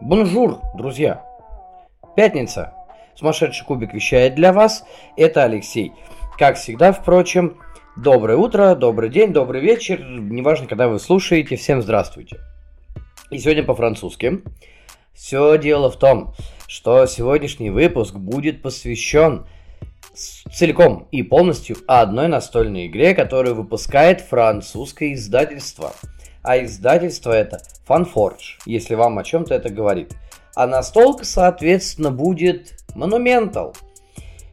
Bonjour, друзья! Пятница. Сумасшедший кубик вещает для вас. Это Алексей. Как всегда, впрочем, доброе утро, добрый день, добрый вечер. Неважно, когда вы слушаете, всем здравствуйте. И сегодня по-французски. Все дело в том, что сегодняшний выпуск будет посвящен целиком и полностью одной настольной игре, которую выпускает французское издательство – а издательство это FunForge, если вам о чем-то это говорит. А настолка, соответственно, будет Monumental.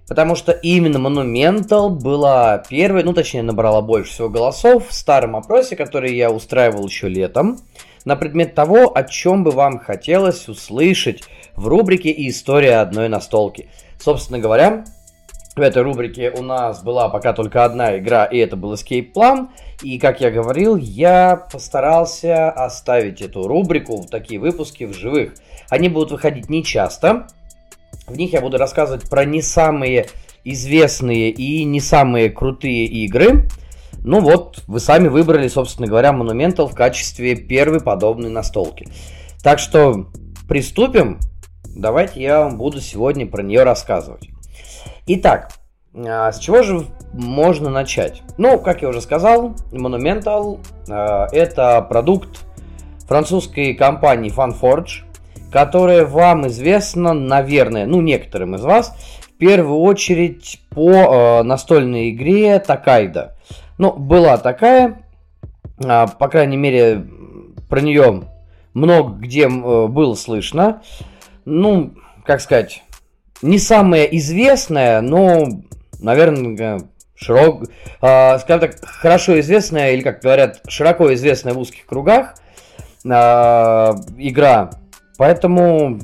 Потому что именно Monumental была первой, ну точнее набрала больше всего голосов в старом опросе, который я устраивал еще летом, на предмет того, о чем бы вам хотелось услышать в рубрике «История одной настолки». Собственно говоря, в этой рубрике у нас была пока только одна игра, и это был Escape Plan. И, как я говорил, я постарался оставить эту рубрику, в такие выпуски в живых. Они будут выходить не часто. В них я буду рассказывать про не самые известные и не самые крутые игры. Ну вот, вы сами выбрали, собственно говоря, Monumental в качестве первой подобной настолки. Так что приступим. Давайте я вам буду сегодня про нее рассказывать. Итак, а, с чего же можно начать? Ну, как я уже сказал, Monumental э, это продукт французской компании FunForge, которая вам известна, наверное, ну, некоторым из вас, в первую очередь по э, настольной игре Такайда. Ну, была такая, по крайней мере, про нее много где э, было слышно. Ну, как сказать, не самая известная, но, наверное, широк, э, скажем так, хорошо известная, или, как говорят, широко известная в узких кругах э, игра. Поэтому,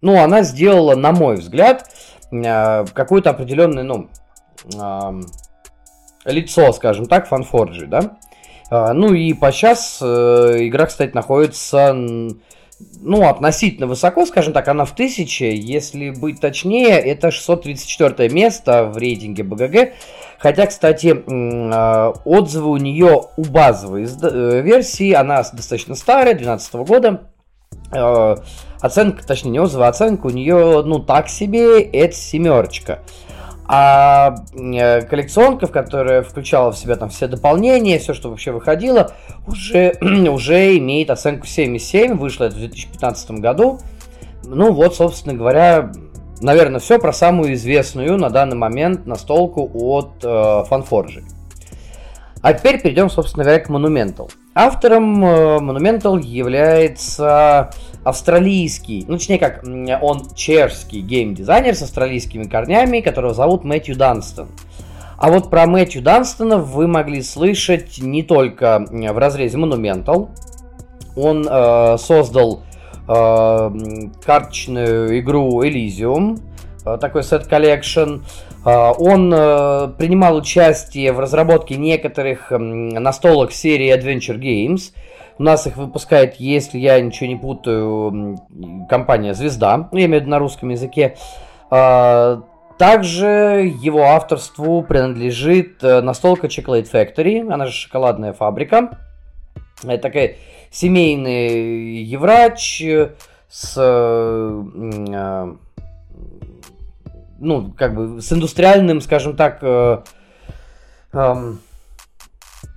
ну, она сделала, на мой взгляд, э, какое-то определенное, ну, э, лицо, скажем так, фанфорджи, да. Э, ну и по сейчас э, игра, кстати, находится ну, относительно высоко, скажем так, она в тысяче, если быть точнее, это 634 место в рейтинге БГГ, хотя, кстати, а, отзывы у нее у базовой э, версии, она достаточно старая, 2012 года, а, оценка, точнее, не отзывы, а оценка у нее, ну, так себе, это семерочка. А э, коллекционка, которая включала в себя там все дополнения, все, что вообще выходило, уже, уже имеет оценку 7,7. Вышло это в 2015 году. Ну вот, собственно говоря, наверное, все про самую известную на данный момент настолку от э, Fanforge. А теперь перейдем, собственно говоря, к Monumental. Автором э, Monumental является австралийский, ну точнее как, он чешский геймдизайнер с австралийскими корнями, которого зовут Мэтью Данстон. А вот про Мэтью Данстона вы могли слышать не только в разрезе Monumental. Он э, создал э, карточную игру Elysium, э, такой set collection. Э, он э, принимал участие в разработке некоторых э, настолок серии Adventure Games – у нас их выпускает, если я ничего не путаю, компания «Звезда», я имею в виду на русском языке. А, также его авторству принадлежит э, настолка Chocolate Factory, она же шоколадная фабрика. Это такая семейный еврач с э, ну, как бы с индустриальным, скажем так, э, э,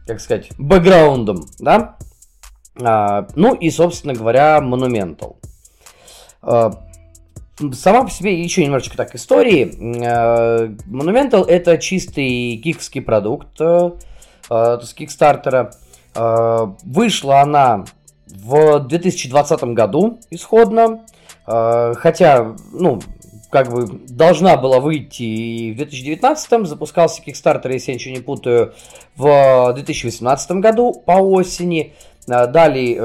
как сказать, бэкграундом, да? А, ну и, собственно говоря, Monumental. А, сама по себе еще немножечко так истории. А, Monumental это чистый киковский продукт э, с Кикстартера. Вышла она в 2020 году исходно. Хотя, ну, как бы должна была выйти в 2019, запускался Kickstarter, если я ничего не путаю, в 2018 году по осени. Э, дали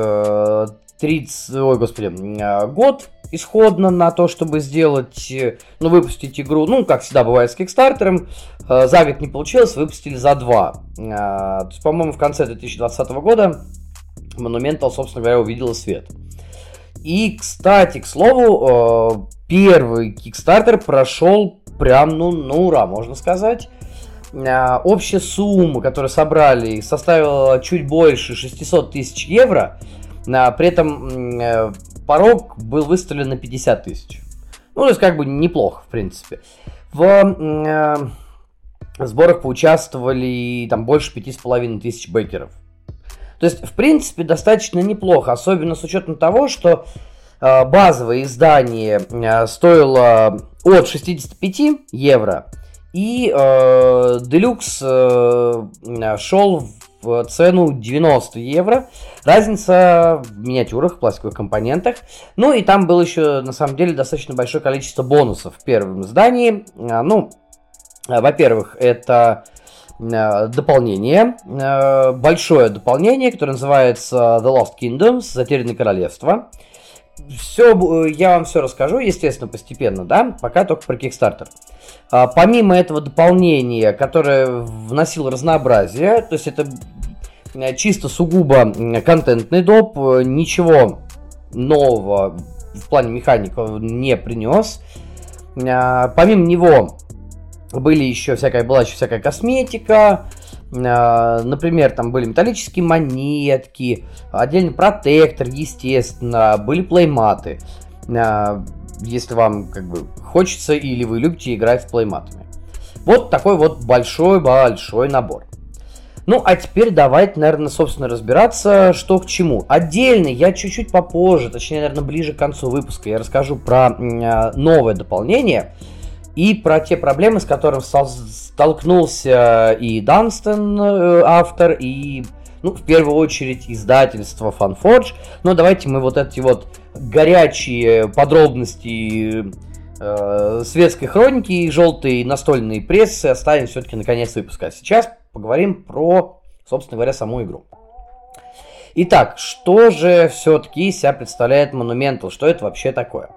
30, э, ой, господи, э, год исходно на то, чтобы сделать, ну, выпустить игру, ну, как всегда бывает с Кикстартером, за год не получилось, выпустили за два. То есть, по-моему, в конце 2020 года Monumental, собственно говоря, увидела свет. И, кстати, к слову, первый Kickstarter прошел прям, ну, ну ура, можно сказать. А, общая сумма, которую собрали, составила чуть больше 600 тысяч евро. А, при этом э, порог был выставлен на 50 тысяч. Ну, то есть, как бы неплохо, в принципе. В э, сборах поучаствовали там больше 5,5 тысяч бейкеров. То есть, в принципе, достаточно неплохо, особенно с учетом того, что базовое издание э, стоило от 65 евро, и э, Deluxe э, шел в цену 90 евро. Разница в миниатюрах, пластиковых компонентах. Ну и там было еще, на самом деле, достаточно большое количество бонусов в первом издании. А, ну, а, во-первых, это а, дополнение, большое дополнение, которое называется The Lost Kingdoms, Затерянное Королевство. Все, я вам все расскажу, естественно, постепенно, да, пока только про Kickstarter. Помимо этого дополнения, которое вносило разнообразие, то есть это Э, чисто сугубо контентный доп, э, ничего нового в плане механиков не принес. Э, помимо него были еще всякая, была еще всякая косметика, Например, там были металлические монетки, отдельный протектор, естественно, были плейматы. Если вам как бы хочется или вы любите играть с плейматами. Вот такой вот большой-большой набор. Ну, а теперь давайте, наверное, собственно, разбираться, что к чему. Отдельно я чуть-чуть попозже, точнее, наверное, ближе к концу выпуска, я расскажу про э, новое дополнение и про те проблемы, с которыми столкнулся и Данстон, э, автор, и, ну, в первую очередь, издательство FunForge. Но давайте мы вот эти вот горячие подробности э, светской хроники и желтые настольные прессы оставим все-таки на конец выпуска. А сейчас поговорим про, собственно говоря, саму игру. Итак, что же все-таки себя представляет Monumental? Что это вообще такое?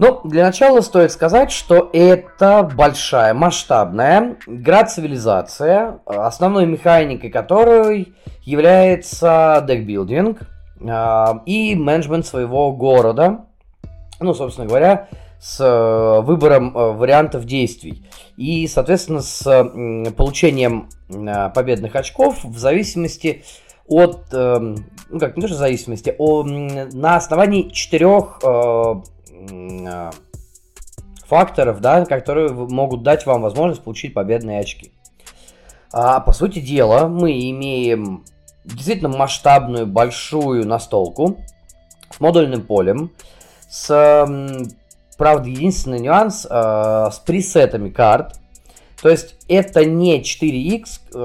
Ну, для начала стоит сказать, что это большая, масштабная игра-цивилизация, основной механикой которой является декбилдинг э, и менеджмент своего города. Ну, собственно говоря, с э, выбором э, вариантов действий и, соответственно, с получением э, победных очков в зависимости от, ну как, не то что в зависимости, о, на основании четырех факторов, да, которые могут дать вам возможность получить победные очки. А, по сути дела, мы имеем действительно масштабную большую настолку с модульным полем, с Правда, единственный нюанс э, с пресетами карт. То есть это не 4x э,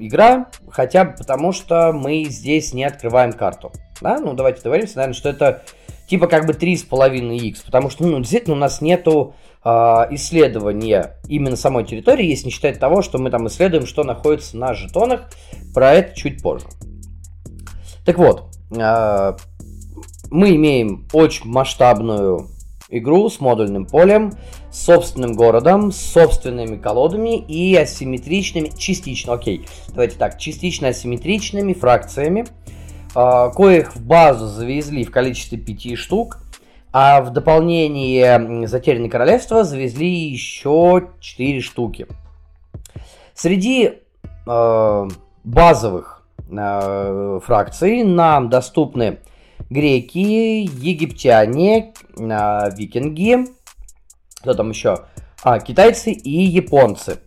игра, хотя бы потому, что мы здесь не открываем карту. Да? Ну, давайте договоримся, наверное, что это типа как бы 3,5x, потому что, ну, действительно, у нас нету э, исследования именно самой территории, если не считать того, что мы там исследуем, что находится на жетонах. Про это чуть позже. Так вот, э, мы имеем очень масштабную игру с модульным полем, с собственным городом, с собственными колодами и асимметричными, частично, окей, давайте так, частично асимметричными фракциями, коих в базу завезли в количестве пяти штук, а в дополнение Затерянное Королевство завезли еще 4 штуки. Среди э, базовых э, фракций нам доступны греки, египтяне, а, викинги, кто там еще? А, китайцы и японцы.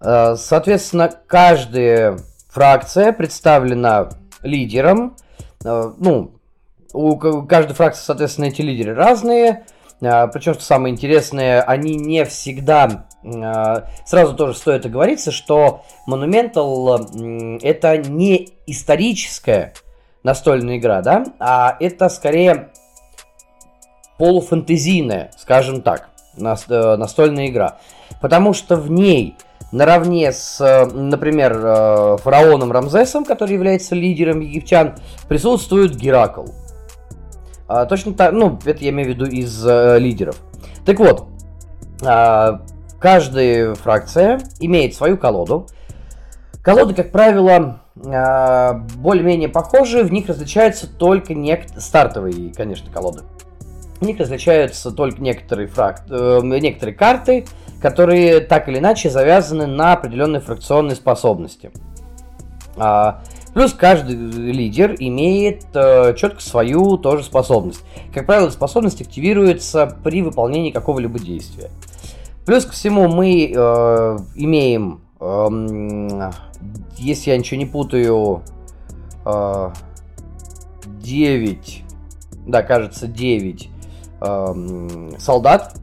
А, соответственно, каждая фракция представлена лидером. А, ну, у каждой фракции, соответственно, эти лидеры разные. Причем, что самое интересное, они не всегда... Сразу тоже стоит оговориться, что Monumental это не историческая настольная игра, да, а это скорее полуфантазийная, скажем так, э, настольная игра. Потому что в ней наравне с, э, например, э, фараоном Рамзесом, который является лидером египтян, присутствует Геракл. А, точно так, ну, это я имею в виду из лидеров. Так вот, а, каждая фракция имеет свою колоду. Колоды, как правило, а, более-менее похожи, в них различаются только нек- стартовые, конечно, колоды. В них различаются только некоторые, фрак... э, некоторые карты, которые так или иначе завязаны на определенные фракционные способности. А, Плюс каждый лидер имеет э, четко свою тоже способность. Как правило, способность активируется при выполнении какого-либо действия. Плюс ко всему мы э, имеем, э, если я ничего не путаю, э, 9, да, кажется, 9 э, солдат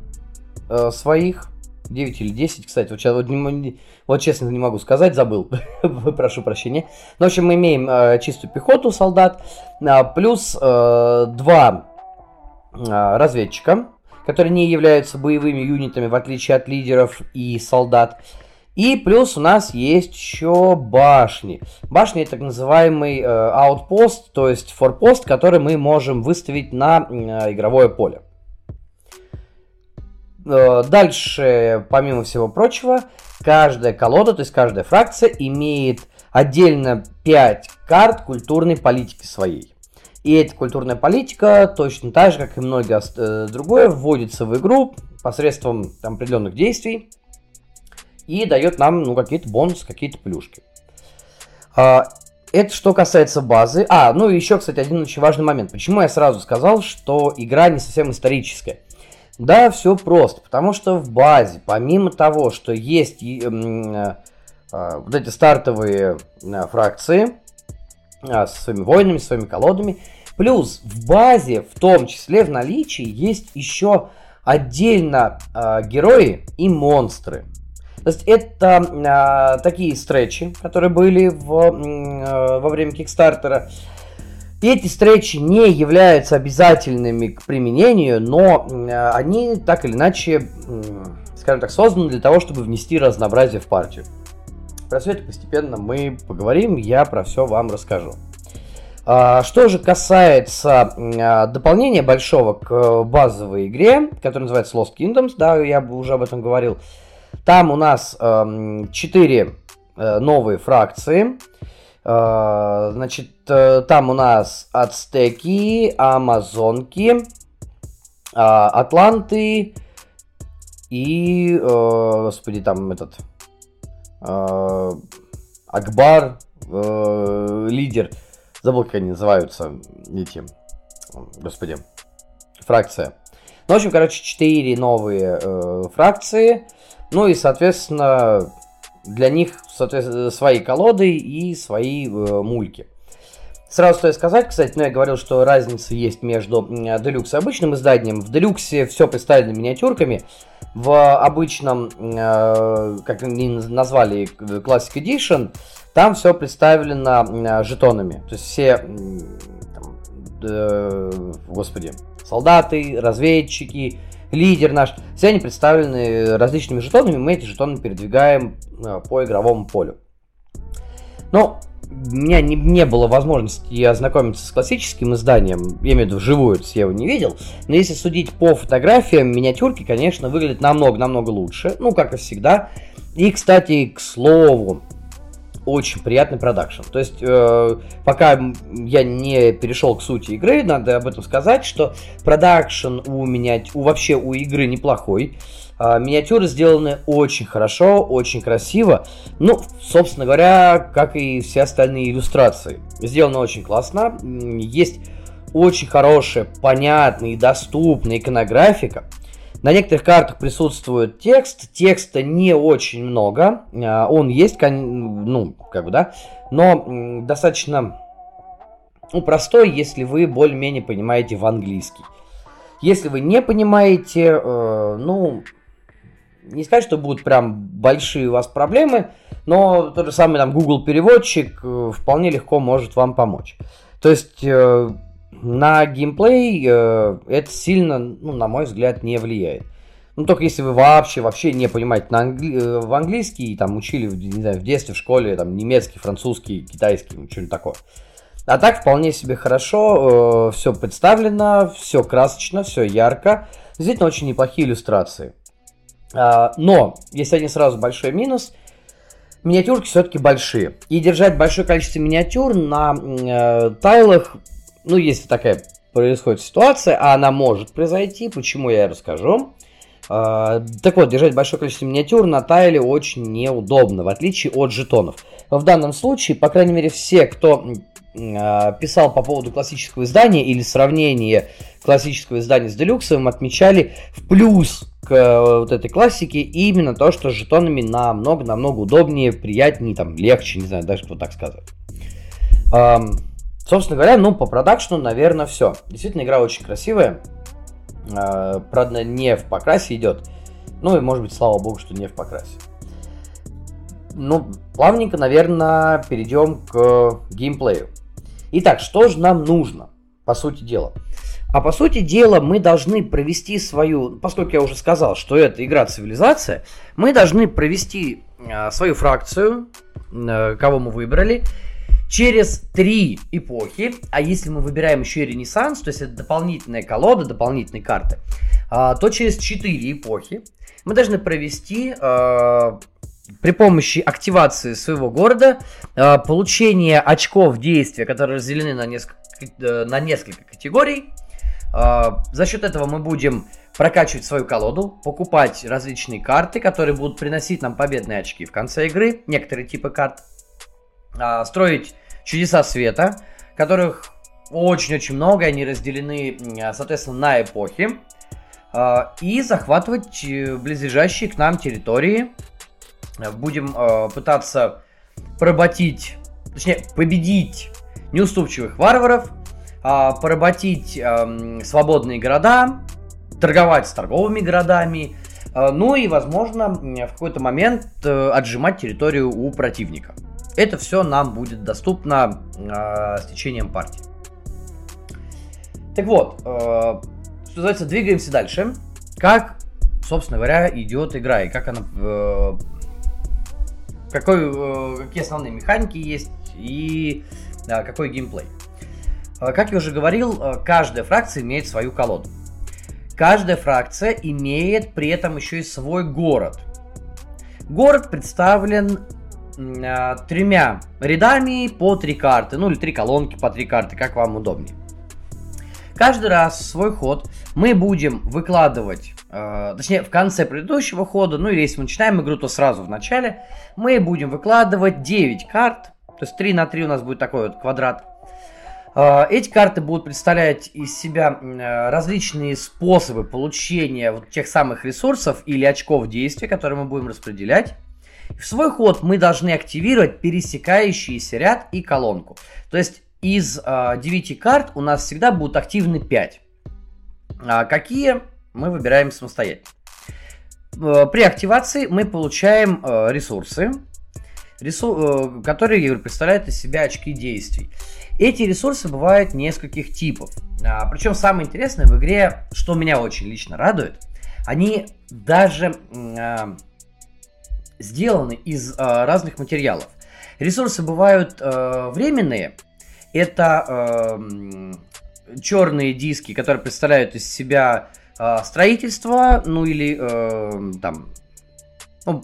э, своих. 9 или 10, кстати, вот, сейчас, вот, не, вот честно не могу сказать, забыл, прошу прощения. Ну, в общем, мы имеем э, чистую пехоту солдат, э, плюс э, два э, разведчика, которые не являются боевыми юнитами, в отличие от лидеров и солдат. И плюс у нас есть еще башни. Башни это так называемый э, outpost, то есть форпост, который мы можем выставить на э, игровое поле. Э, дальше, помимо всего прочего, каждая колода, то есть каждая фракция имеет отдельно 5 карт культурной политики своей. И эта культурная политика, точно так же, как и многое э, другое, вводится в игру посредством там, определенных действий и дает нам ну, какие-то бонусы, какие-то плюшки. А, это что касается базы. А, ну и еще, кстати, один очень важный момент. Почему я сразу сказал, что игра не совсем историческая? Да, все просто, потому что в базе, помимо того, что есть э, э, вот эти стартовые э, фракции э, со своими воинами, своими колодами, плюс в базе, в том числе в наличии, есть еще отдельно э, герои и монстры. То есть это э, такие стретчи, которые были в, э, во время Кикстартера. Эти стретчи не являются обязательными к применению, но э, они так или иначе, э, скажем так, созданы для того, чтобы внести разнообразие в партию. Про все это постепенно мы поговорим, я про все вам расскажу. А, что же касается а, дополнения большого к базовой игре, которая называется Lost Kingdoms, да, я уже об этом говорил, там у нас э, 4 э, новые фракции. Э, значит, э, там у нас ацтеки, амазонки, э, атланты и, господи, там этот Акбар, лидер. Забыл, как они называются, эти, господи, фракция. Ну, в общем, короче, четыре новые фракции. Ну и, соответственно, для них соответственно, свои колоды и свои э, мульки. Сразу стоит сказать, кстати, ну я говорил, что разница есть между Deluxe и обычным изданием. В Deluxe все представлено миниатюрками. В обычном, э, как они назвали, Classic Edition, там все представлено э, жетонами. То есть все, там, э, господи, солдаты, разведчики, лидер наш. Все они представлены различными жетонами, мы эти жетоны передвигаем э, по игровому полю. Но у меня не, не было возможности ознакомиться с классическим изданием, я имею в виду вживую, я его не видел, но если судить по фотографиям, миниатюрки, конечно, выглядят намного-намного лучше, ну, как и всегда. И, кстати, к слову, очень приятный продакшн. То есть, э, пока я не перешел к сути игры, надо об этом сказать, что продакшн у меня, у, вообще у игры неплохой. Э, миниатюры сделаны очень хорошо, очень красиво. Ну, собственно говоря, как и все остальные иллюстрации. Сделано очень классно. Есть очень хорошая, понятная и доступная иконографика. На некоторых картах присутствует текст, текста не очень много, а, он есть, ну, как бы, да, но достаточно ну, простой, если вы более-менее понимаете в английский. Если вы не понимаете, э, ну, не сказать, что будут прям большие у вас проблемы, но тот же самый там Google переводчик э, вполне легко может вам помочь. То есть э, на геймплей э, это сильно, ну, на мой взгляд, не влияет. Ну, только если вы вообще, вообще не понимаете на англи... Э, в английский, и там учили, не знаю, в детстве, в школе, там, немецкий, французский, китайский, ну, что-нибудь такое. А так вполне себе хорошо, э, все представлено, все красочно, все ярко. Действительно, очень неплохие иллюстрации. А, но, есть один сразу большой минус, миниатюрки все-таки большие. И держать большое количество миниатюр на э, тайлах ну, если такая происходит ситуация, а она может произойти, почему я расскажу. Uh, так вот, держать большое количество миниатюр на тайле очень неудобно, в отличие от жетонов. в данном случае, по крайней мере, все, кто э, писал по поводу классического издания или сравнения классического издания с делюксовым, отмечали в плюс к э, вот этой классике именно то, что с жетонами намного-намного удобнее, приятнее, там, легче, не знаю, даже кто так сказать. Собственно говоря, ну, по продакшну, наверное, все. Действительно, игра очень красивая. Э, правда, не в покрасе идет. Ну и, может быть, слава богу, что не в покрасе. Ну, плавненько, наверное, перейдем к геймплею. Итак, что же нам нужно, по сути дела? А по сути дела мы должны провести свою, поскольку я уже сказал, что это игра цивилизация, мы должны провести э, свою фракцию, э, кого мы выбрали, через три эпохи, а если мы выбираем еще и Ренессанс, то есть это дополнительная колода, дополнительные карты, э, то через четыре эпохи мы должны провести э, при помощи активации своего города э, получение очков действия, которые разделены на несколько, э, на несколько категорий, а, за счет этого мы будем прокачивать свою колоду, покупать различные карты, которые будут приносить нам победные очки в конце игры, некоторые типы карт, а, строить чудеса света, которых очень-очень много, они разделены, соответственно, на эпохи, а, и захватывать э, близлежащие к нам территории. Будем пытаться поработить, точнее, победить неуступчивых варваров – а, поработить свободные города, торговать с торговыми городами, ну и, возможно, в какой-то момент э, отжимать территорию у противника. Это все нам будет доступно э, с течением партии. Так вот, что называется, двигаемся дальше. Как, собственно говоря, идет игра и как она, какой, какие основные механики есть и какой геймплей. Э, как я уже говорил, э, каждая фракция имеет свою колоду. Каждая фракция имеет при этом еще и свой город. Город представлен э, тремя рядами по три карты, ну или три колонки по три карты, как вам удобнее. Каждый раз свой ход мы будем выкладывать, э, точнее в конце предыдущего хода, ну или если мы начинаем игру, то сразу в начале, мы будем выкладывать 9 карт, то есть 3 на 3 у нас будет такой вот квадрат. А, эти карты будут представлять из себя различные способы получения вот тех самых ресурсов или очков действия, которые мы будем распределять. В свой ход мы должны активировать пересекающийся ряд и колонку. То есть из э, 9 карт у нас всегда будут активны 5. А какие мы выбираем самостоятельно. Э, при активации мы получаем э, ресурсы, ресу... которые говорю, представляют из себя очки действий. Эти ресурсы бывают нескольких типов. А, причем самое интересное в игре, что меня очень лично радует, они даже а, сделаны из а, разных материалов. Ресурсы бывают а, временные. Это а, черные диски, которые представляют из себя а, строительство, ну или а, там ну,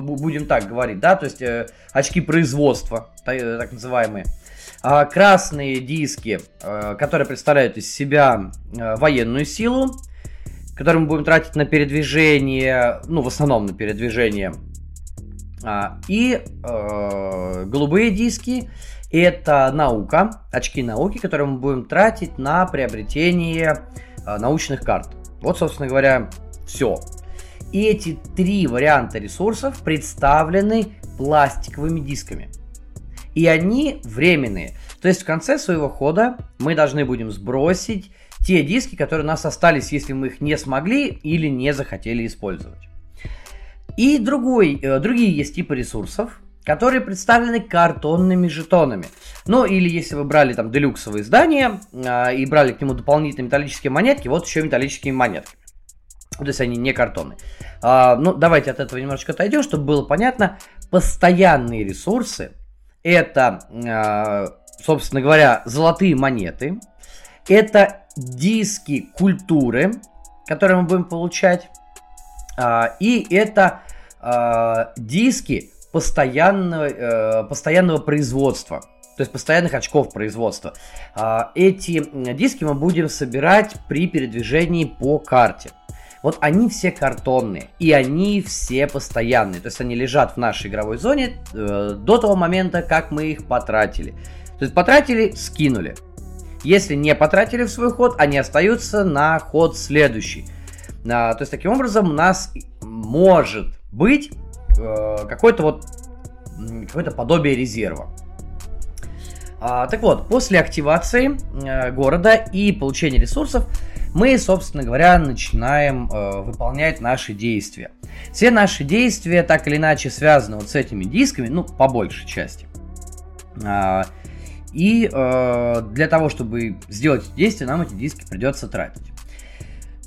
будем так говорить, да, то есть э, очки производства, так называемые. А, красные диски, а, которые представляют из себя а, военную силу, которую мы будем тратить на передвижение, ну, в основном на передвижение. И голубые диски это наука, очки науки, которые мы будем тратить на приобретение научных карт. Вот, собственно говоря, все. И эти три варианта ресурсов представлены пластиковыми дисками и они временные. То есть в конце своего хода мы должны будем сбросить те диски, которые у нас остались, если мы их не смогли или не захотели использовать. И другой, э, другие есть типы ресурсов, которые представлены картонными жетонами. Ну, или если вы брали там делюксовые издания э, и брали к нему дополнительные металлические монетки, вот еще металлические монетки. То есть они не картонные. А, ну, давайте от этого немножечко отойдем, чтобы было понятно. Постоянные ресурсы это, а, собственно говоря, золотые монеты. Это диски культуры, которые мы будем получать. А, и это а, диски постоянного, э, постоянного производства. То есть постоянных очков производства. Эти диски мы будем собирать при передвижении по карте. вот они все картонные, и они все постоянные. То есть они лежат в нашей игровой зоне э, до того момента, как мы их потратили. То есть потратили, скинули. Если не потратили в свой ход, они остаются на ход следующий. А, то есть таким образом у нас может быть э, какой-то вот какое-то подобие резерва. А, так вот, после активации э, города и получения ресурсов мы, собственно говоря, начинаем э, выполнять наши действия. Все наши действия так или иначе связаны вот с этими дисками, ну, по большей части. А, и э, для того, чтобы сделать действия, нам эти диски придется тратить.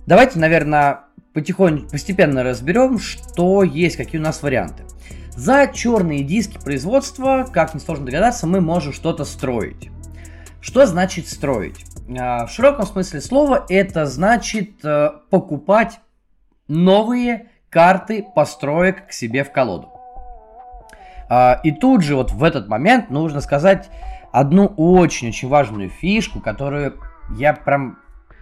Давайте, наверное, потихоньку, постепенно разберем, что есть, какие у нас варианты. За черные диски производства, как несложно догадаться, мы можем что-то строить. Что значит строить? А, в широком смысле слова это значит э, покупать новые карты построек к себе в колоду. А, и тут же вот в этот момент нужно сказать одну очень-очень важную фишку, которую я прям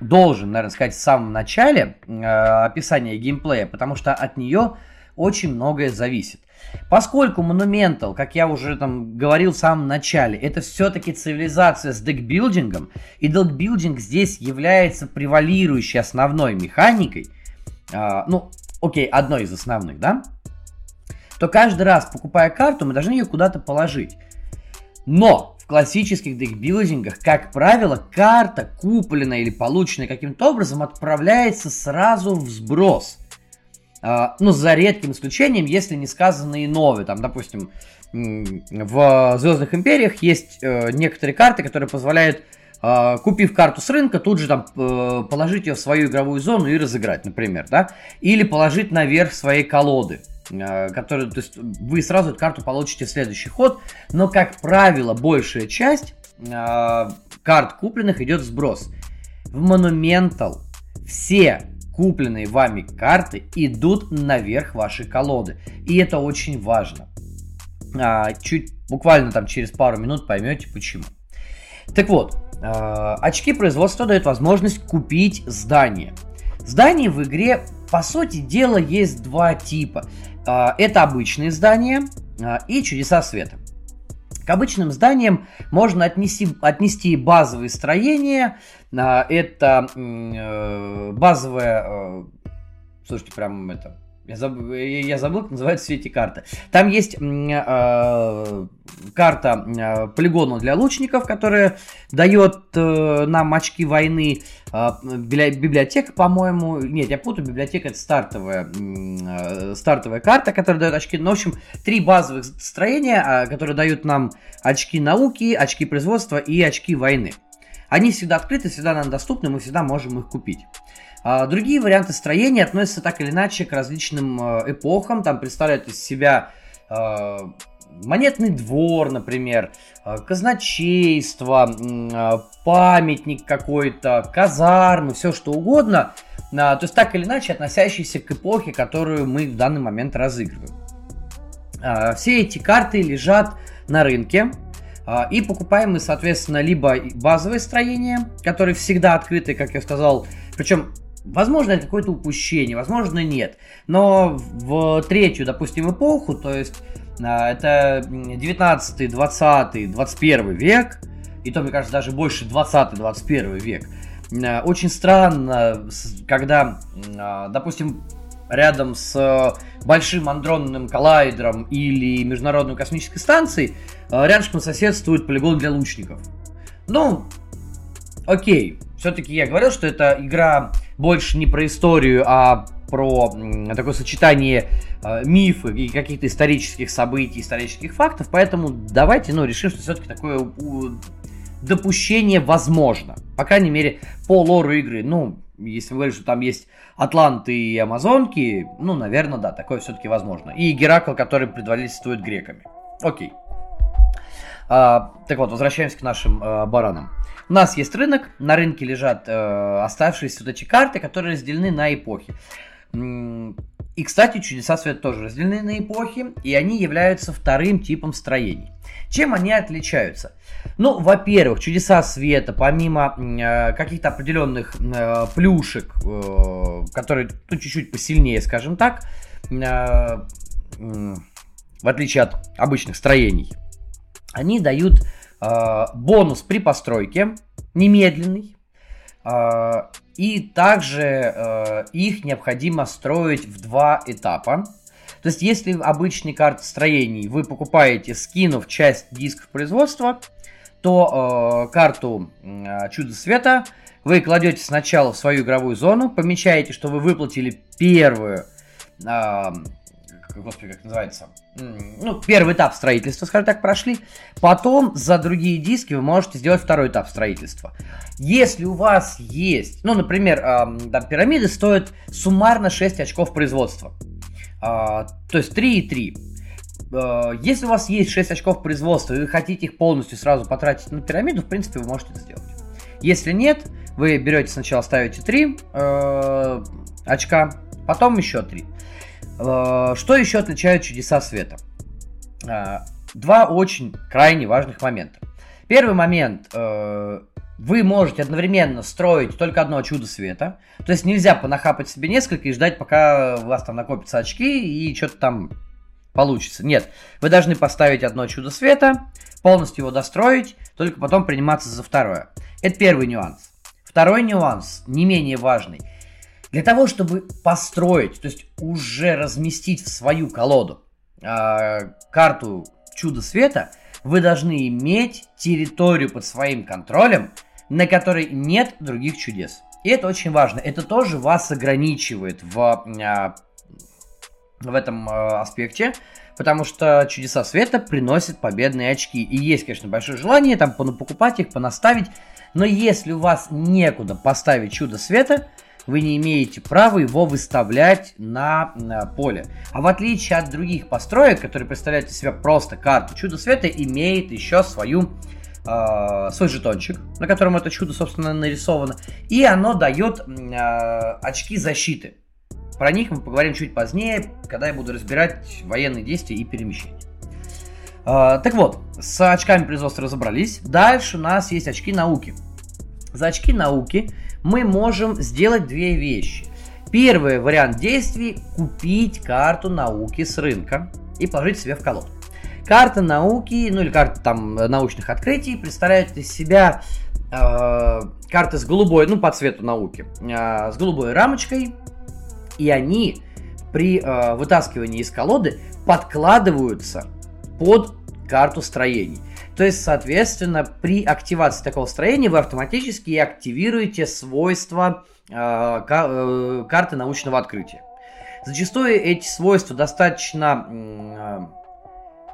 должен, наверное, сказать в самом начале э, описания геймплея, потому что от нее очень многое зависит. Поскольку Monumental, как я уже там говорил в самом начале, это все-таки цивилизация с декбилдингом, и декбилдинг здесь является превалирующей основной механикой, э, ну, окей, одной из основных, да, то каждый раз, покупая карту, мы должны ее куда-то положить. Но в классических декбилдингах, как правило, карта, купленная или полученная каким-то образом, отправляется сразу в сброс. А, ну, за редким исключением, если не сказано иное. Там, допустим, в Звездных Империях есть э, некоторые карты, которые позволяют, э, купив карту с рынка, тут же там э, положить ее в свою игровую зону и разыграть, например, да? Или положить наверх своей колоды. Э, который, то есть вы сразу эту карту получите в следующий ход, но, как правило, большая часть э, карт купленных идет в сброс. В Monumental все купленные вами карты идут наверх вашей колоды, и это очень важно. А, чуть буквально там через пару минут поймете почему. Так вот, э, очки производства дают возможность купить здание. Здание в игре, по сути дела, есть два типа. А, это обычные здания а, и чудеса света. К обычным зданиям можно отнести, отнести базовые строения. А, это э, базовое... Э, слушайте, прям это я, заб... я забыл, как называется эти карты. Там есть э, карта э, полигона для лучников, которая дает э, нам очки войны. Э, библиотека, по-моему... Нет, я путаю, библиотека это стартовая, э, стартовая карта, которая дает очки. Ну, в общем, три базовых строения, э, которые дают нам очки науки, очки производства и очки войны. Они всегда открыты, всегда нам доступны, мы всегда можем их купить. А другие варианты строения относятся так или иначе к различным э, эпохам. Там представляют из себя э, монетный двор, например, э, казначейство, памятник какой-то, казармы, все что угодно. То есть так или иначе относящиеся к эпохе, которую мы в данный момент разыгрываем. Все эти карты лежат на рынке, и покупаем мы, соответственно, либо базовые строения, которые всегда открыты, как я сказал, причем Возможно, это какое-то упущение, возможно, нет. Но в третью, допустим, эпоху, то есть а, это 19, 20, 21 век, и то, мне кажется, даже больше 20-21 век, а, очень странно, когда, а, допустим, рядом с большим андронным коллайдером или международной космической станцией рядышком соседствует полигон для лучников. Ну, окей, все-таки я говорил, что это игра больше не про историю, а про такое сочетание э, мифа и каких-то исторических событий, исторических фактов. Поэтому давайте, ну, решим, что все-таки такое у, допущение возможно. По крайней мере, по лору игры. Ну, если вы говорите, что там есть Атланты и Амазонки, ну, наверное, да, такое все-таки возможно. И Геракл, который предводительствует греками. Окей. А, так вот, возвращаемся к нашим а, баранам. У нас есть рынок, на рынке лежат э, оставшиеся вот эти карты, которые разделены на эпохи. И, кстати, чудеса света тоже разделены на эпохи, и они являются вторым типом строений. Чем они отличаются? Ну, во-первых, чудеса света, помимо э, каких-то определенных э, плюшек, э, которые ну, чуть-чуть посильнее, скажем так, э, э, в отличие от обычных строений, они дают э, бонус при постройке, немедленный, э, и также э, их необходимо строить в два этапа. То есть, если обычный карт строений вы покупаете, скинув часть дисков производства, то э, карту э, Чудо Света вы кладете сначала в свою игровую зону, помечаете, что вы выплатили первую э, господи, как называется, ну, первый этап строительства, скажем так, прошли. Потом за другие диски вы можете сделать второй этап строительства. Если у вас есть, ну, например, там, пирамиды стоят суммарно 6 очков производства. Э, то есть 3 и 3. Э, если у вас есть 6 очков производства, и вы хотите их полностью сразу потратить на пирамиду, в принципе, вы можете это сделать. Если нет, вы берете сначала ставите 3 э, очка, потом еще 3. Э, что еще отличает чудеса света? Э, два очень крайне важных момента. Первый момент. Э, вы можете одновременно строить только одно чудо света. То есть нельзя понахапать себе несколько и ждать, пока у вас там накопятся очки и что-то там получится. Нет, вы должны поставить одно чудо света, полностью его достроить, только потом приниматься за второе. Это первый нюанс. Второй нюанс, не менее важный – для того, чтобы построить, то есть уже разместить в свою колоду э, карту Чудо Света, вы должны иметь территорию под своим контролем, на которой нет других чудес. И это очень важно. Это тоже вас ограничивает в, э, в этом э, аспекте, потому что чудеса света приносят победные очки. И есть, конечно, большое желание там покупать их, понаставить. Но если у вас некуда поставить чудо света, вы не имеете права его выставлять на, на поле. А в отличие от других построек, которые представляют из себя просто карту, чудо света имеет еще свою э, свой жетончик, на котором это чудо, собственно, нарисовано, и оно дает э, очки защиты. Про них мы поговорим чуть позднее, когда я буду разбирать военные действия и перемещения. Э, так вот, с очками производства разобрались. Дальше у нас есть очки науки. За очки науки мы можем сделать две вещи. Первый вариант действий – купить карту науки с рынка и положить себе в колоду. Карта науки, ну или карта там научных открытий представляет из себя э, карты с голубой, ну по цвету науки, э, с голубой рамочкой, и они при э, вытаскивании из колоды подкладываются под карту строений. То есть, соответственно, при активации такого строения вы автоматически активируете свойства э, э, карты научного открытия. Зачастую эти свойства достаточно э,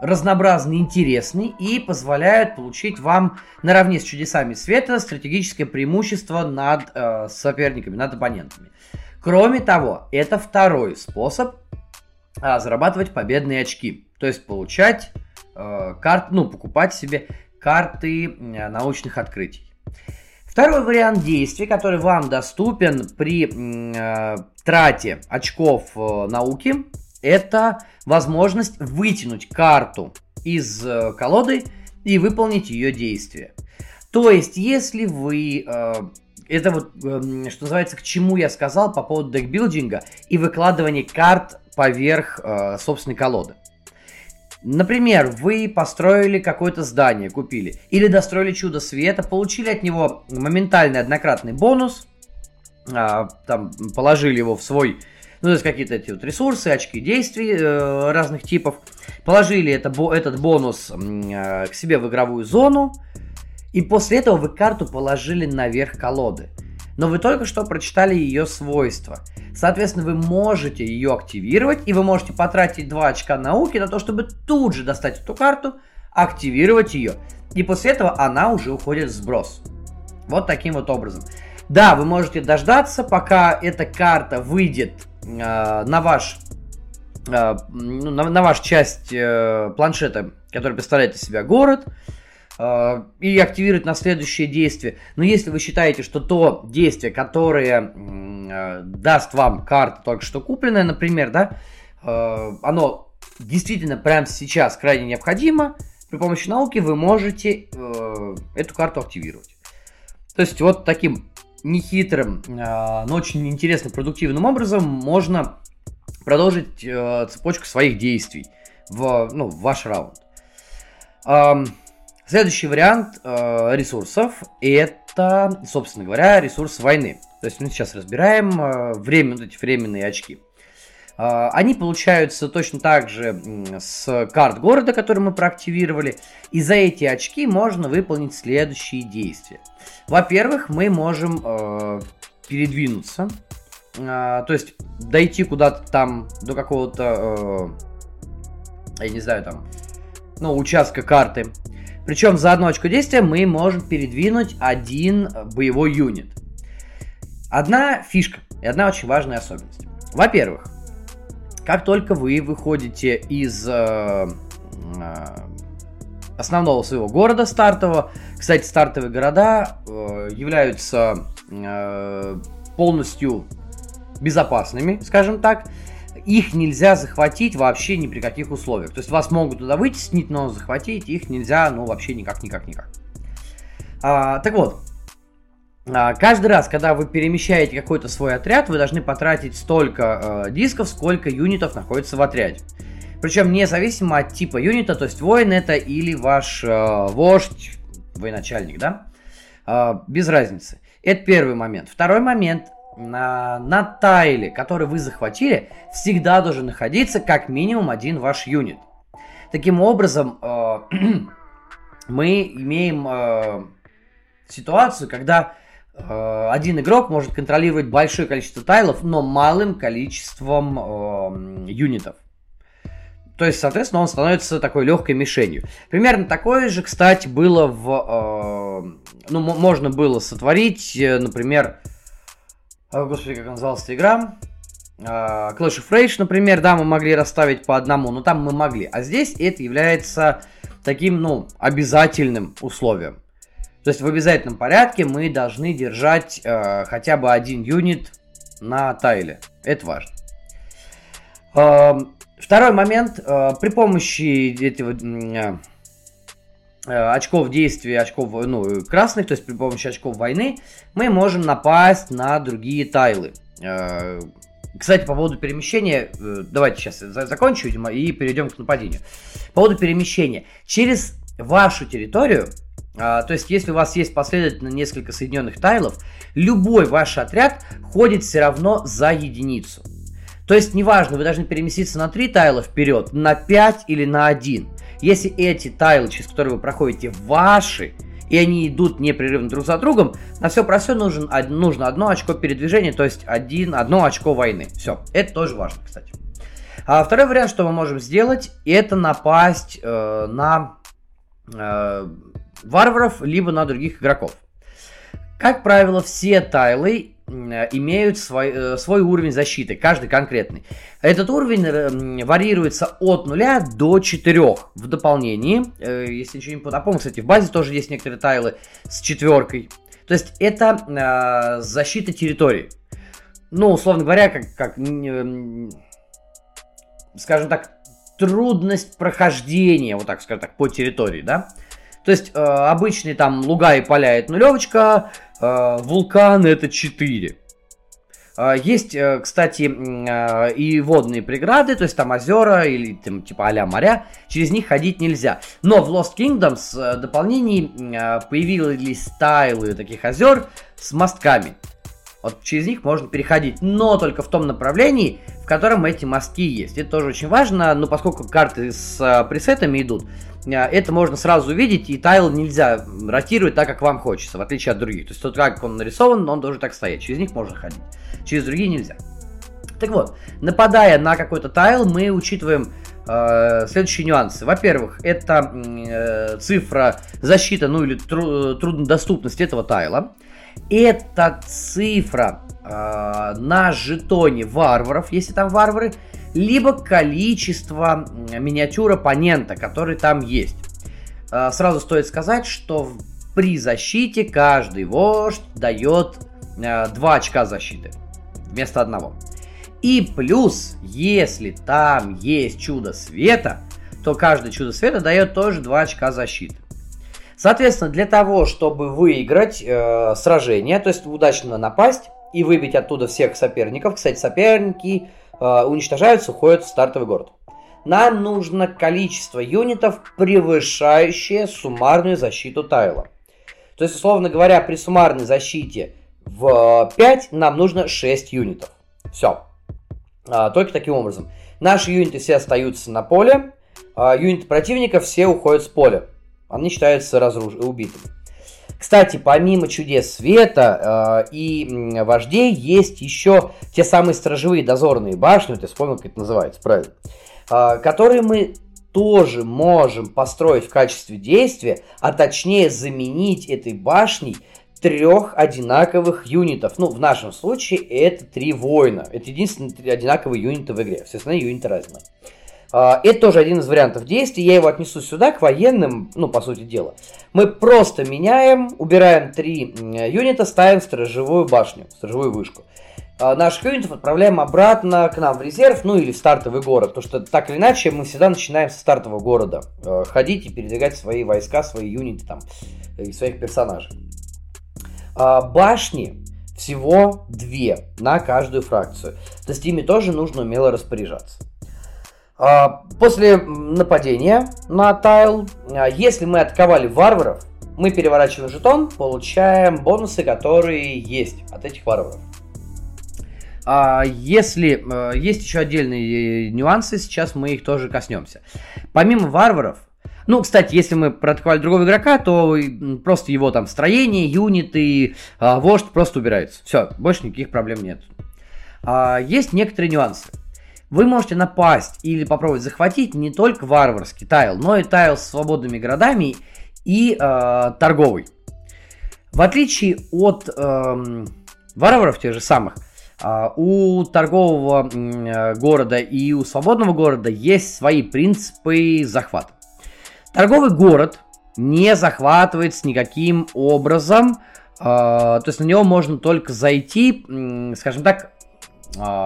разнообразны, интересны и позволяют получить вам наравне с чудесами света стратегическое преимущество над э, соперниками, над оппонентами. Кроме того, это второй способ э, зарабатывать победные очки, то есть получать э, карт, ну, покупать себе карты э, научных открытий. Второй вариант действий, который вам доступен при э, трате очков э, науки, это возможность вытянуть карту из э, колоды и выполнить ее действие. То есть, если вы... Э, это вот, э, что называется, к чему я сказал по поводу декбилдинга и выкладывания карт поверх э, собственной колоды. Например, вы построили какое-то здание, купили, или достроили чудо света, получили от него моментальный однократный бонус, а, там положили его в свой, ну, то есть какие-то эти вот ресурсы, очки действий э, разных типов, положили это, этот бонус э, к себе в игровую зону, и после этого вы карту положили наверх колоды но вы только что прочитали ее свойства. Соответственно, вы можете ее активировать, и вы можете потратить 2 очка науки на то, чтобы тут же достать эту карту, активировать ее, и после этого она уже уходит в сброс. Вот таким вот образом. Да, вы можете дождаться, пока эта карта выйдет э, на ваш э, ну, на, на вашу часть э, планшета, который представляет из себя город, и активировать на следующее действие. Но если вы считаете, что то действие, которое э, даст вам карта только что купленная, например, да, э, оно действительно прямо сейчас крайне необходимо, при помощи науки вы можете э, эту карту активировать. То есть вот таким нехитрым, э, но очень интересным, продуктивным образом можно продолжить э, цепочку своих действий в, ну, в ваш раунд. Следующий вариант э, ресурсов это, собственно говоря, ресурс войны. То есть мы сейчас разбираем э, время, вот эти временные очки. Э, они получаются точно так же с карт города, которые мы проактивировали. И за эти очки можно выполнить следующие действия. Во-первых, мы можем э, передвинуться, э, то есть дойти куда-то там до какого-то, э, я не знаю, там, ну, участка карты. Причем за одно очко действия мы можем передвинуть один боевой юнит. Одна фишка и одна очень важная особенность. Во-первых, как только вы выходите из э, э, основного своего города стартового, кстати, стартовые города э, являются э, полностью безопасными, скажем так, их нельзя захватить вообще ни при каких условиях. То есть вас могут туда вытеснить, но захватить их нельзя, ну, вообще никак, никак, никак. А, так вот, а, каждый раз, когда вы перемещаете какой-то свой отряд, вы должны потратить столько э, дисков, сколько юнитов находится в отряде. Причем независимо от типа юнита, то есть воин это или ваш э, вождь, военачальник, да? Э, без разницы. Это первый момент. Второй момент – на, на тайле, который вы захватили, всегда должен находиться как минимум один ваш юнит. Таким образом, э, мы имеем э, ситуацию, когда э, один игрок может контролировать большое количество тайлов, но малым количеством э, юнитов. То есть, соответственно, он становится такой легкой мишенью. Примерно такое же, кстати, было в... Э, ну, можно было сотворить, э, например, о, господи, как называлась эта игра? Uh, Clash of Rage, например, да, мы могли расставить по одному, но там мы могли. А здесь это является таким, ну, обязательным условием. То есть в обязательном порядке мы должны держать uh, хотя бы один юнит на тайле. Это важно. Uh, второй момент. При помощи этого Э, очков действия, очков ну, красных, то есть при помощи очков войны, мы можем напасть на другие тайлы. Э, кстати, по поводу перемещения, э, давайте сейчас закончу, видимо, и перейдем к нападению. По поводу перемещения. Через вашу территорию, то есть если у вас есть последовательно несколько соединенных тайлов, любой ваш отряд ходит все равно за единицу. То есть неважно, вы должны переместиться на 3 тайла вперед, на 5 или на 1. Если эти тайлы, через которые вы проходите, ваши, и они идут непрерывно друг за другом, на все про все нужен, нужно одно очко передвижения, то есть один, одно очко войны. Все, это тоже важно, кстати. А второй вариант, что мы можем сделать, это напасть э, на э, варваров, либо на других игроков. Как правило, все тайлы имеют свой, э, свой уровень защиты, каждый конкретный. Этот уровень э, варьируется от 0 до 4 в дополнении. Если ничего не помню, кстати, в базе тоже есть некоторые тайлы с четверкой. То есть это защита территории. Ну, условно говоря, как, как скажем так, трудность прохождения, вот так скажем так, по территории, да. То есть э, обычные там луга и поля это нулевочка, э, вулканы это 4. Э, есть, э, кстати, э, и водные преграды, то есть там озера или там типа а моря, через них ходить нельзя. Но в Lost Kingdoms э, дополнений появились стайлы таких озер с мостками. Вот через них можно переходить, но только в том направлении, в котором эти мостки есть. Это тоже очень важно, но поскольку карты с пресетами идут, это можно сразу увидеть, и тайл нельзя ротировать так, как вам хочется, в отличие от других. То есть тот, как он нарисован, он должен так стоять. Через них можно ходить, через другие нельзя. Так вот, нападая на какой-то тайл, мы учитываем э, следующие нюансы. Во-первых, это э, цифра защиты, ну или тру- труднодоступность этого тайла. Это цифра э, на жетоне варваров, если там варвары либо количество миниатюр оппонента, который там есть. А, сразу стоит сказать, что при защите каждый вождь дает 2 очка защиты. вместо одного. И плюс, если там есть чудо света, то каждое чудо света дает тоже 2 очка защиты. Соответственно, для того, чтобы выиграть э, сражение, то есть удачно напасть и выбить оттуда всех соперников, кстати, соперники э, уничтожаются, уходят в стартовый город. Нам нужно количество юнитов, превышающее суммарную защиту Тайла. То есть, условно говоря, при суммарной защите в 5 нам нужно 6 юнитов. Все. А, только таким образом. Наши юниты все остаются на поле, а юниты противника все уходят с поля они считаются разруш... убитыми. Кстати, помимо чудес света э, и вождей, есть еще те самые стражевые дозорные башни, я вспомнил, как это называется, правильно, э, которые мы тоже можем построить в качестве действия, а точнее заменить этой башней трех одинаковых юнитов. Ну, в нашем случае это три воина. Это единственные одинаковые юниты в игре. Все остальные юниты разные. А, это тоже один из вариантов действий. Я его отнесу сюда, к военным, ну, по сути дела. Мы просто меняем, убираем три юнита, ставим сторожевую башню, сторожевую вышку. А, наших юнитов отправляем обратно к нам в резерв, ну или в стартовый город. Потому что так или иначе мы всегда начинаем со стартового города. А, ходить и передвигать свои войска, свои юниты там и своих персонажей. Башни всего две на каждую фракцию. То есть ими тоже нужно умело распоряжаться. А, после нападения на тайл, а, если мы атаковали варваров, мы переворачиваем жетон, получаем бонусы, которые есть от этих варваров. А, если есть еще отдельные нюансы, сейчас мы их тоже коснемся. Помимо варваров, ну, кстати, если мы проатаковали другого игрока, то просто его там строение, юниты, вождь просто убираются. Все, больше никаких проблем нет. Есть некоторые нюансы. Вы можете напасть или попробовать захватить не только варварский тайл, но и тайл с свободными городами и э, торговый. В отличие от э, варваров тех же самых, э, у торгового э, города и у свободного города есть свои принципы захвата. Торговый город не захватывается никаким образом, э, то есть на него можно только зайти, э, скажем так, э,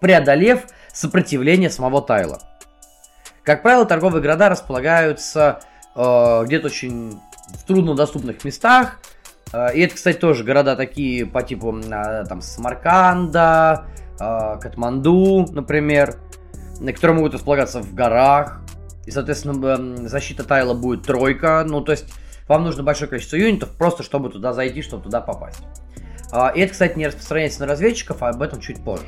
преодолев сопротивление самого Тайла. Как правило, торговые города располагаются э, где-то очень в труднодоступных местах. Э, и это, кстати, тоже города такие по типу э, там Самарканда, э, Катманду, например, которые могут располагаться в горах. И, соответственно, защита Тайла будет тройка. Ну, то есть, вам нужно большое количество юнитов, просто чтобы туда зайти, чтобы туда попасть. Э, и это, кстати, не распространяется на разведчиков, а об этом чуть позже.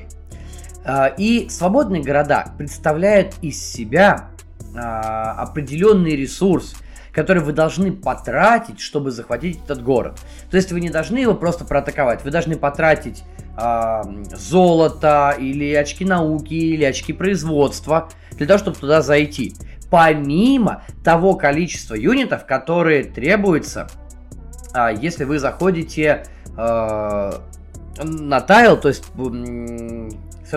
А, и свободные города представляют из себя а, определенный ресурс, который вы должны потратить, чтобы захватить этот город. То есть вы не должны его просто проатаковать, вы должны потратить э, золото или очки науки или очки производства для того, чтобы туда зайти. Помимо того количества юнитов, которые требуются, если вы заходите на тайл, то есть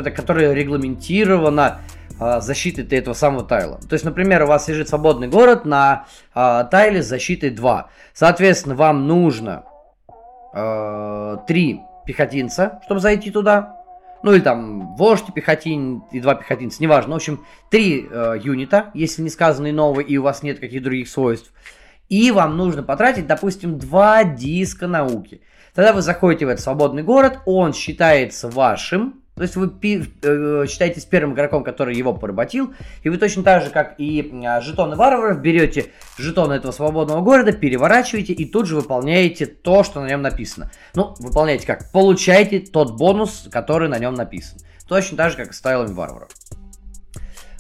которая регламентирована э, защитой этого самого тайла. То есть, например, у вас лежит свободный город на э, тайле с защитой 2. Соответственно, вам нужно э, 3 пехотинца, чтобы зайти туда. Ну или там вождь пехотин и два пехотинца, неважно. В общем, три э, юнита, если не сказано иного, и у вас нет каких других свойств. И вам нужно потратить, допустим, два диска науки. Тогда вы заходите в этот свободный город, он считается вашим, то есть вы э, считаетесь первым игроком, который его поработил, и вы точно так же, как и э, жетоны варваров, берете жетоны этого свободного города, переворачиваете и тут же выполняете то, что на нем написано. Ну, выполняете как? Получаете тот бонус, который на нем написан. Точно так же, как и с тайлами варваров.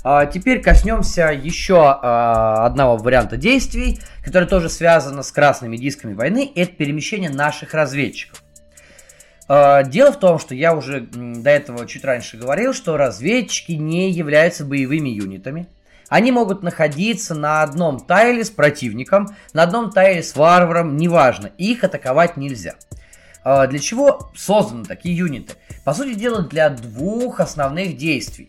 А, теперь коснемся еще а, одного варианта действий, который тоже связан с красными дисками войны. Это перемещение наших разведчиков. А, дело в том, что я уже до этого чуть раньше говорил, что разведчики не являются боевыми юнитами. Они могут находиться на одном тайле с противником, на одном тайле с варваром, неважно, их атаковать нельзя. А, для чего созданы такие юниты? По сути дела, для двух основных действий.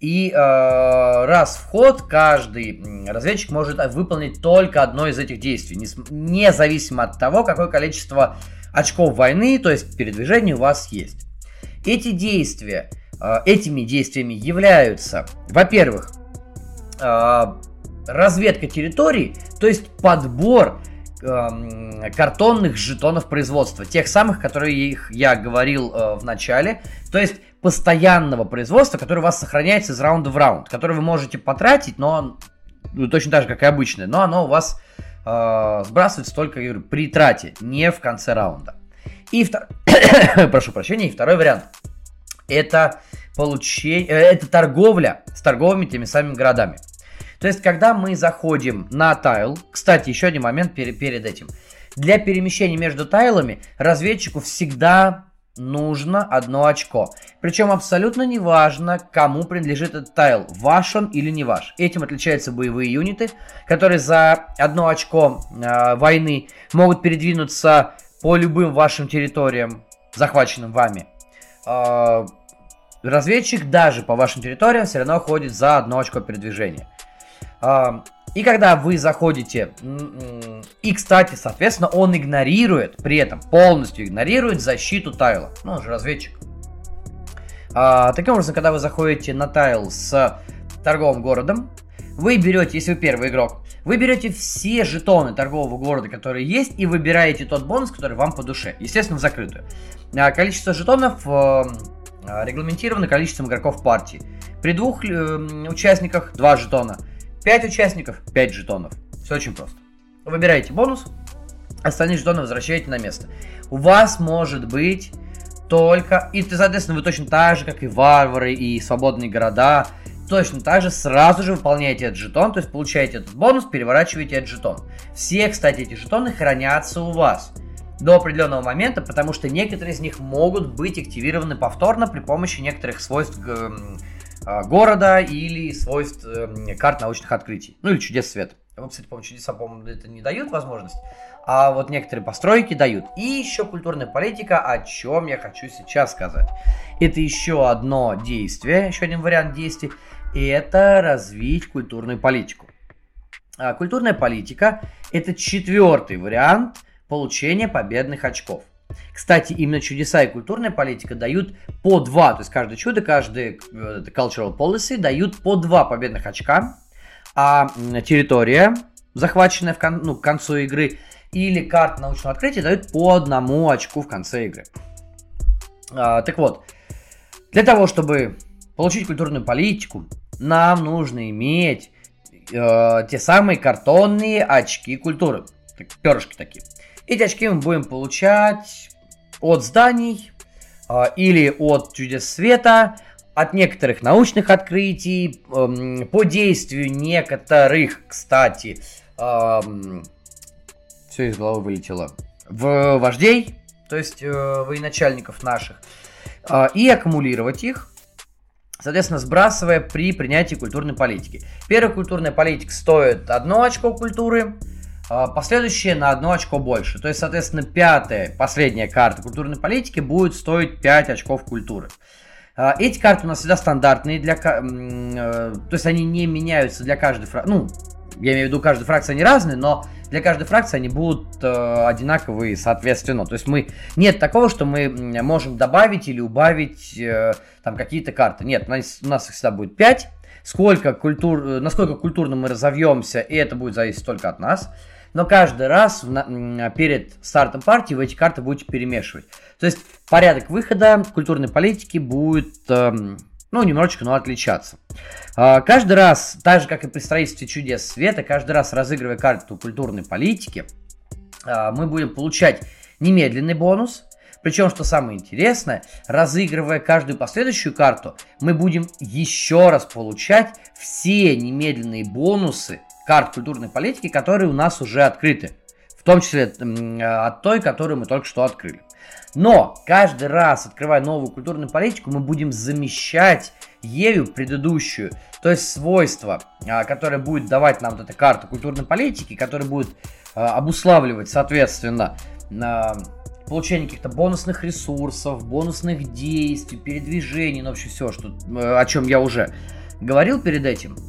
И э, раз в ход каждый разведчик может выполнить только одно из этих действий, независимо от того, какое количество очков войны, то есть передвижений у вас есть. Эти действия, э, этими действиями являются, во-первых, э, разведка территории, то есть подбор э, картонных жетонов производства, тех самых, которые их я говорил э, в начале, то есть постоянного производства, которое у вас сохраняется из раунда в раунд, который вы можете потратить, но ну, точно так же, как и обычное, но оно у вас э, сбрасывается только говорю, при трате, не в конце раунда. И втор... прошу прощения, и второй вариант это получение, э, это торговля с торговыми теми самыми городами. То есть, когда мы заходим на тайл, кстати, еще один момент перед, перед этим. Для перемещения между тайлами разведчику всегда нужно одно очко. Причем абсолютно не важно, кому принадлежит этот тайл, ваш он или не ваш. Этим отличаются боевые юниты, которые за одно очко э, войны могут передвинуться по любым вашим территориям, захваченным вами. Э, разведчик даже по вашим территориям все равно ходит за одно очко передвижения. И когда вы заходите, и, кстати, соответственно, он игнорирует, при этом полностью игнорирует защиту тайла. Ну, он же разведчик. А, таким образом, когда вы заходите на тайл с торговым городом, вы берете, если вы первый игрок, вы берете все жетоны торгового города, которые есть, и выбираете тот бонус, который вам по душе. Естественно, в закрытую. А, количество жетонов э, регламентировано количеством игроков партии. При двух э, участниках 2 жетона. 5 участников, 5 жетонов. Все очень просто. Выбираете бонус, остальные жетоны возвращаете на место. У вас может быть только... И, соответственно, вы точно так же, как и варвары, и свободные города, точно так же сразу же выполняете этот жетон, то есть получаете этот бонус, переворачиваете этот жетон. Все, кстати, эти жетоны хранятся у вас до определенного момента, потому что некоторые из них могут быть активированы повторно при помощи некоторых свойств а, города или свойств э, карт научных открытий. Ну или чудес света. Кстати, по-моему, чудеса, по-моему, это не дают возможность. А вот некоторые постройки дают. И еще культурная политика, о чем я хочу сейчас сказать. Это еще одно действие, еще один вариант действий. Это развить культурную политику. А культурная политика – это четвертый вариант получения победных очков. Кстати, именно чудеса и культурная политика дают по два, то есть каждое чудо, каждый э, cultural policy дают по два победных очка, а территория, захваченная в кон, ну, к концу игры, или карта научного открытия дают по одному очку в конце игры. А, так вот, для того, чтобы получить культурную политику, нам нужно иметь э, те самые картонные очки культуры, перышки такие. Эти очки мы будем получать от зданий э, или от чудес света, от некоторых научных открытий, э, по действию некоторых, кстати, э, все из головы вылетело, в вождей, то есть э, военачальников наших, э, и аккумулировать их, соответственно, сбрасывая при принятии культурной политики. Первая культурная политика стоит одно очко культуры, а, последующие на одно очко больше. То есть, соответственно, пятая, последняя карта культурной политики будет стоить 5 очков культуры. А, эти карты у нас всегда стандартные, для, э, то есть они не меняются для каждой фракции. Ну, я имею в виду, каждая фракция они разные, но для каждой фракции они будут э, одинаковые, соответственно. То есть мы нет такого, что мы можем добавить или убавить э, там какие-то карты. Нет, у нас, у нас их всегда будет 5. Сколько культур, э, насколько культурно мы разовьемся, и это будет зависеть только от нас но каждый раз перед стартом партии вы эти карты будете перемешивать. То есть порядок выхода культурной политики будет, эм, ну, немножечко, но отличаться. А, каждый раз, так же, как и при строительстве чудес света, каждый раз разыгрывая карту культурной политики, а, мы будем получать немедленный бонус, причем, что самое интересное, разыгрывая каждую последующую карту, мы будем еще раз получать все немедленные бонусы карт культурной политики, которые у нас уже открыты. В том числе от той, которую мы только что открыли. Но каждый раз, открывая новую культурную политику, мы будем замещать ею предыдущую. То есть свойства, а, которое будет давать нам вот эта карта культурной политики, которая будет а, обуславливать, соответственно, получение каких-то бонусных ресурсов, бонусных действий, передвижений, ну вообще все, что, о чем я уже говорил перед этим –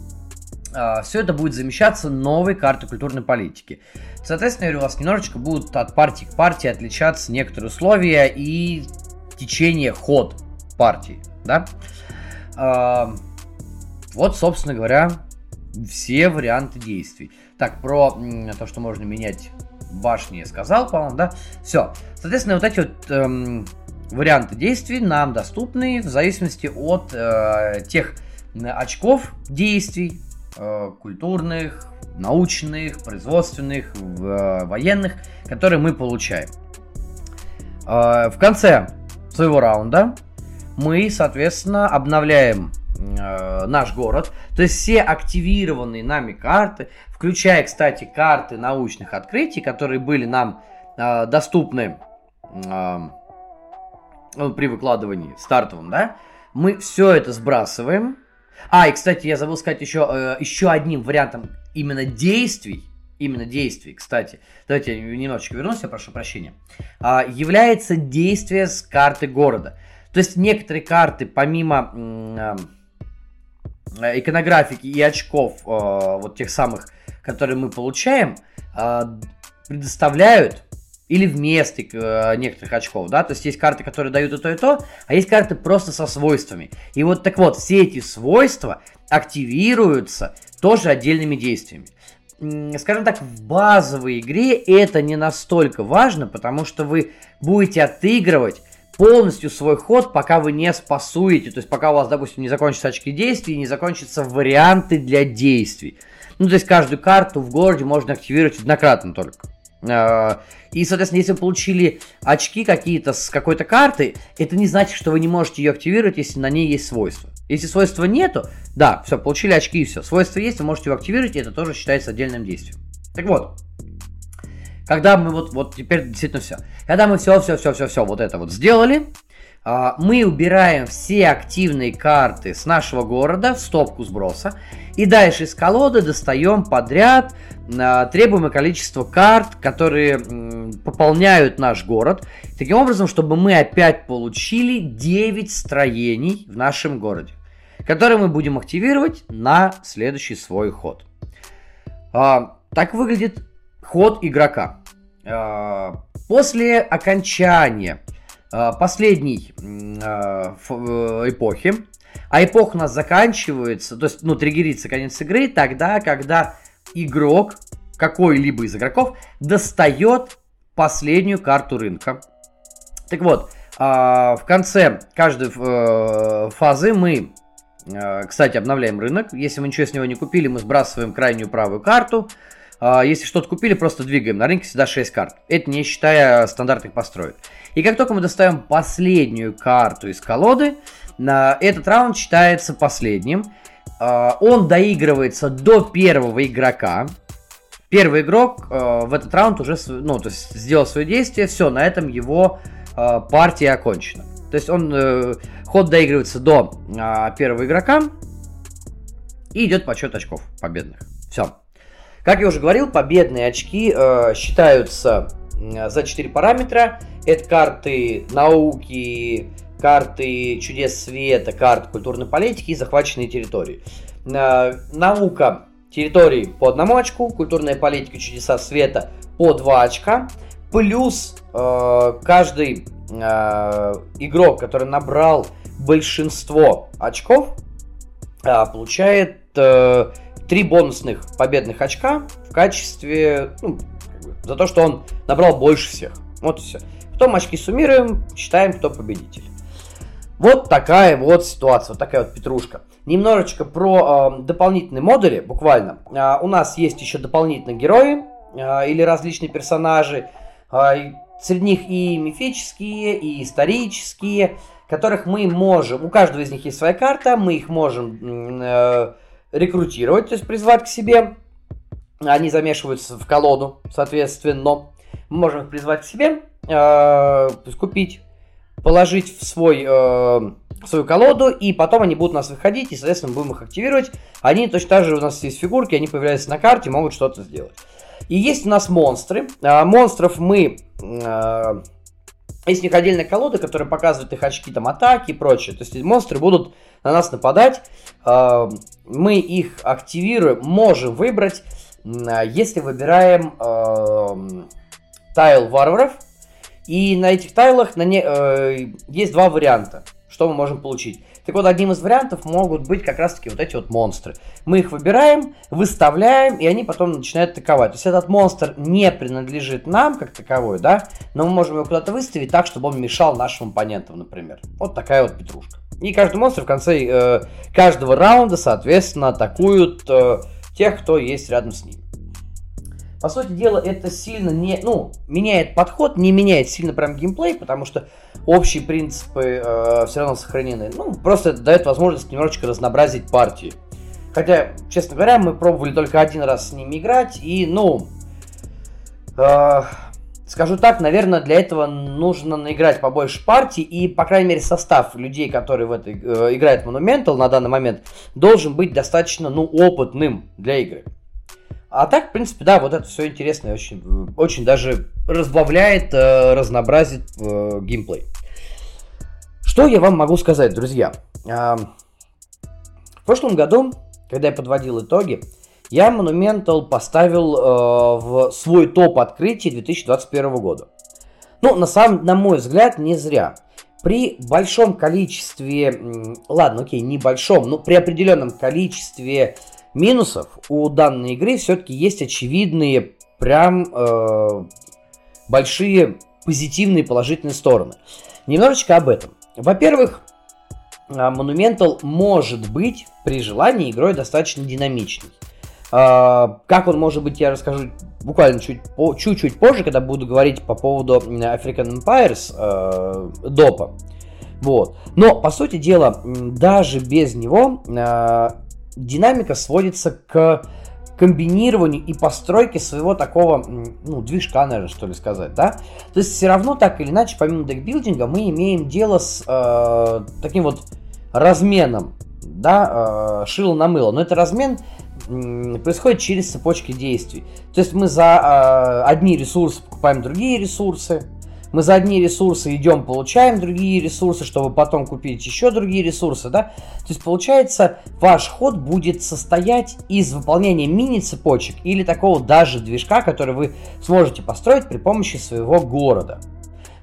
а, все это будет замещаться новой картой культурной политики. Соответственно, у вас немножечко будут от партии к партии отличаться некоторые условия и течение ход. партии, да. А, вот, собственно говоря, все варианты действий. Так, про то, что можно менять башни, я сказал, по-моему, да? Все. Соответственно, вот эти вот эм, варианты действий нам доступны в зависимости от э, тех очков действий, э, культурных, научных, производственных, э, военных, которые мы получаем. Э, в конце своего раунда мы, соответственно, обновляем э, наш город. То есть все активированные нами карты, включая, кстати, карты научных открытий, которые были нам доступны э, при выкладывании стартовом, да, мы все это сбрасываем. А, и, кстати, я забыл сказать еще, э, еще одним вариантом именно действий, именно действий, кстати, давайте я немножечко вернусь, я прошу прощения, э, является действие с карты города. То есть некоторые карты, помимо э, иконографики и очков, э, вот тех самых, которые мы получаем, предоставляют или вместо э, некоторых очков, да, то есть есть карты, которые дают и то, и то, а есть карты просто со свойствами. И вот так вот, все эти свойства активируются тоже отдельными действиями. Скажем так, в базовой игре это не настолько важно, потому что вы будете отыгрывать полностью свой ход, пока вы не спасуете, то есть пока у вас, допустим, не закончатся очки действий, не закончатся варианты для действий. Ну, то есть каждую карту в городе можно активировать однократно только. А, и, соответственно, если вы получили очки какие-то с какой-то карты, это не значит, что вы не можете ее активировать, если на ней есть свойства. Если свойства нету, да, все, получили очки и все. Свойства есть, вы можете его активировать, и это тоже считается отдельным действием. Так вот, когда мы вот, вот теперь действительно все. Когда мы все, все, все, все, все вот это вот сделали, мы убираем все активные карты с нашего города в стопку сброса. И дальше из колоды достаем подряд а, требуемое количество карт, которые пополняют наш город. Таким образом, чтобы мы опять получили 9 строений в нашем городе, которые мы будем активировать на следующий свой ход. А, так выглядит ход игрока. После окончания последней э, э, эпохи. А эпоха у нас заканчивается, то есть, ну, триггерится конец игры тогда, когда игрок, какой-либо из игроков, достает последнюю карту рынка. Так вот, в конце каждой фазы мы, кстати, обновляем рынок. Если мы ничего с него не купили, мы сбрасываем крайнюю правую карту. Если что-то купили, просто двигаем. На рынке всегда 6 карт. Это не считая стандартных построек. И как только мы достаем последнюю карту из колоды, этот раунд считается последним. А, он доигрывается до первого игрока. Первый игрок а, в этот раунд уже ну, то есть сделал свое действие, все, на этом его а, партия окончена. То есть он э, ход доигрывается до первого игрока и идет подсчет очков победных. Все. Как я уже говорил, победные очки э, считаются за 4 параметра. Это карты науки, карты чудес света, карты культурной политики и захваченные территории. Наука территории по одному очку, культурная политика, чудеса света по 2 очка. Плюс э, каждый э, игрок, который набрал большинство очков, э, получает э, 3 бонусных победных очка в качестве, ну, за то, что он набрал больше всех. Вот и все. Потом очки суммируем, считаем, кто победитель. Вот такая вот ситуация, вот такая вот петрушка. Немножечко про э, дополнительные модули, буквально. Э, у нас есть еще дополнительные герои э, или различные персонажи. Э, среди них и мифические, и исторические, которых мы можем, у каждого из них есть своя карта, мы их можем э, рекрутировать, то есть призвать к себе. Они замешиваются в колоду, соответственно. Мы можем их призвать к себе э, купить, положить в свой, э, свою колоду, и потом они будут у нас выходить, и, соответственно, будем их активировать. Они точно так же, у нас есть фигурки, они появляются на карте, могут что-то сделать. И есть у нас монстры. Э, монстров мы... Э, есть у них отдельная колода, которая показывает их очки, там, атаки и прочее. То есть монстры будут на нас нападать. Э, мы их активируем, можем выбрать, если выбираем э, тайл варваров, и на этих тайлах на не, э, есть два варианта. что мы можем получить. Так вот, одним из вариантов могут быть как раз-таки вот эти вот монстры. Мы их выбираем, выставляем, и они потом начинают атаковать. То есть этот монстр не принадлежит нам как таковой, да, но мы можем его куда-то выставить так, чтобы он мешал нашим оппонентам, например. Вот такая вот петрушка. И каждый монстр в конце э, каждого раунда, соответственно, атакуют э, тех, кто есть рядом с ним. По сути дела, это сильно не, ну, меняет подход, не меняет сильно прям геймплей, потому что общие принципы э, все равно сохранены. Ну, просто это дает возможность немножечко разнообразить партии. Хотя, честно говоря, мы пробовали только один раз с ними играть, и, ну, э, скажу так, наверное, для этого нужно наиграть побольше партий, и, по крайней мере, состав людей, которые в этой э, играют Monumental на данный момент, должен быть достаточно, ну, опытным для игры. А так, в принципе, да, вот это все интересно и очень, очень даже разбавляет, э, разнообразит э, геймплей. Что я вам могу сказать, друзья? Э, в прошлом году, когда я подводил итоги, я Monumental поставил э, в свой топ открытий 2021 года. Ну, на, самом, на мой взгляд, не зря. При большом количестве, ладно, окей, небольшом, но при определенном количестве минусов у данной игры все-таки есть очевидные, прям э, большие позитивные положительные стороны. Немножечко об этом. Во-первых, а, Monumental может быть при желании игрой достаточно динамичный. А, как он может быть, я расскажу буквально чуть, чуть-чуть позже, когда буду говорить по поводу African Empires э, допа. Вот. Но, по сути дела, даже без него э, динамика сводится к комбинированию и постройке своего такого, ну, движка, наверное, что ли сказать, да? То есть все равно так или иначе, помимо декбилдинга, мы имеем дело с э, таким вот разменом, да, э, шило на мыло. Но это размен э, происходит через цепочки действий. То есть мы за э, одни ресурсы покупаем другие ресурсы, мы за одни ресурсы идем, получаем другие ресурсы, чтобы потом купить еще другие ресурсы, да? То есть получается, ваш ход будет состоять из выполнения мини-цепочек или такого даже движка, который вы сможете построить при помощи своего города.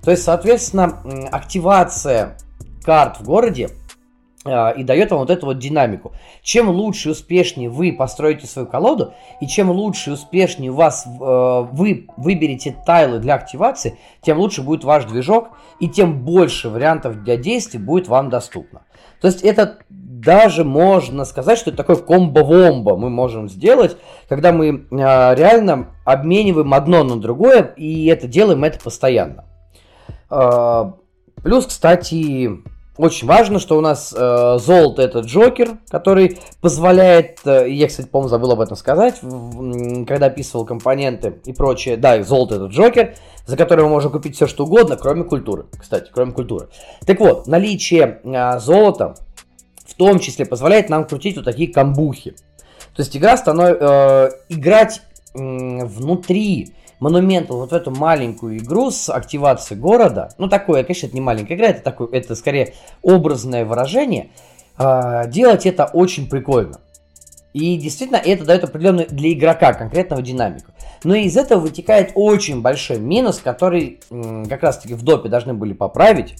То есть, соответственно, активация карт в городе и дает вам вот эту вот динамику. Чем лучше и успешнее вы построите свою колоду, и чем лучше и успешнее у вас э, вы выберете тайлы для активации, тем лучше будет ваш движок, и тем больше вариантов для действий будет вам доступно. То есть это даже можно сказать, что это такой комбо-вомбо мы можем сделать, когда мы э, реально обмениваем одно на другое, и это делаем это постоянно. Э, плюс, кстати, очень важно, что у нас э, золото это Джокер, который позволяет, э, я, кстати, по-моему, забыл об этом сказать, в, когда описывал компоненты и прочее. Да, золото это Джокер, за который мы можем купить все что угодно, кроме культуры. Кстати, кроме культуры. Так вот, наличие э, золота в том числе позволяет нам крутить вот такие камбухи. То есть игра становится э, играть э, внутри Монументал вот в эту маленькую игру с активацией города, ну такое, конечно, это не маленькая игра, это такое, это скорее образное выражение, э, делать это очень прикольно. И действительно, это дает определенную для игрока конкретного динамику. Но из этого вытекает очень большой минус, который как раз таки в допе должны были поправить.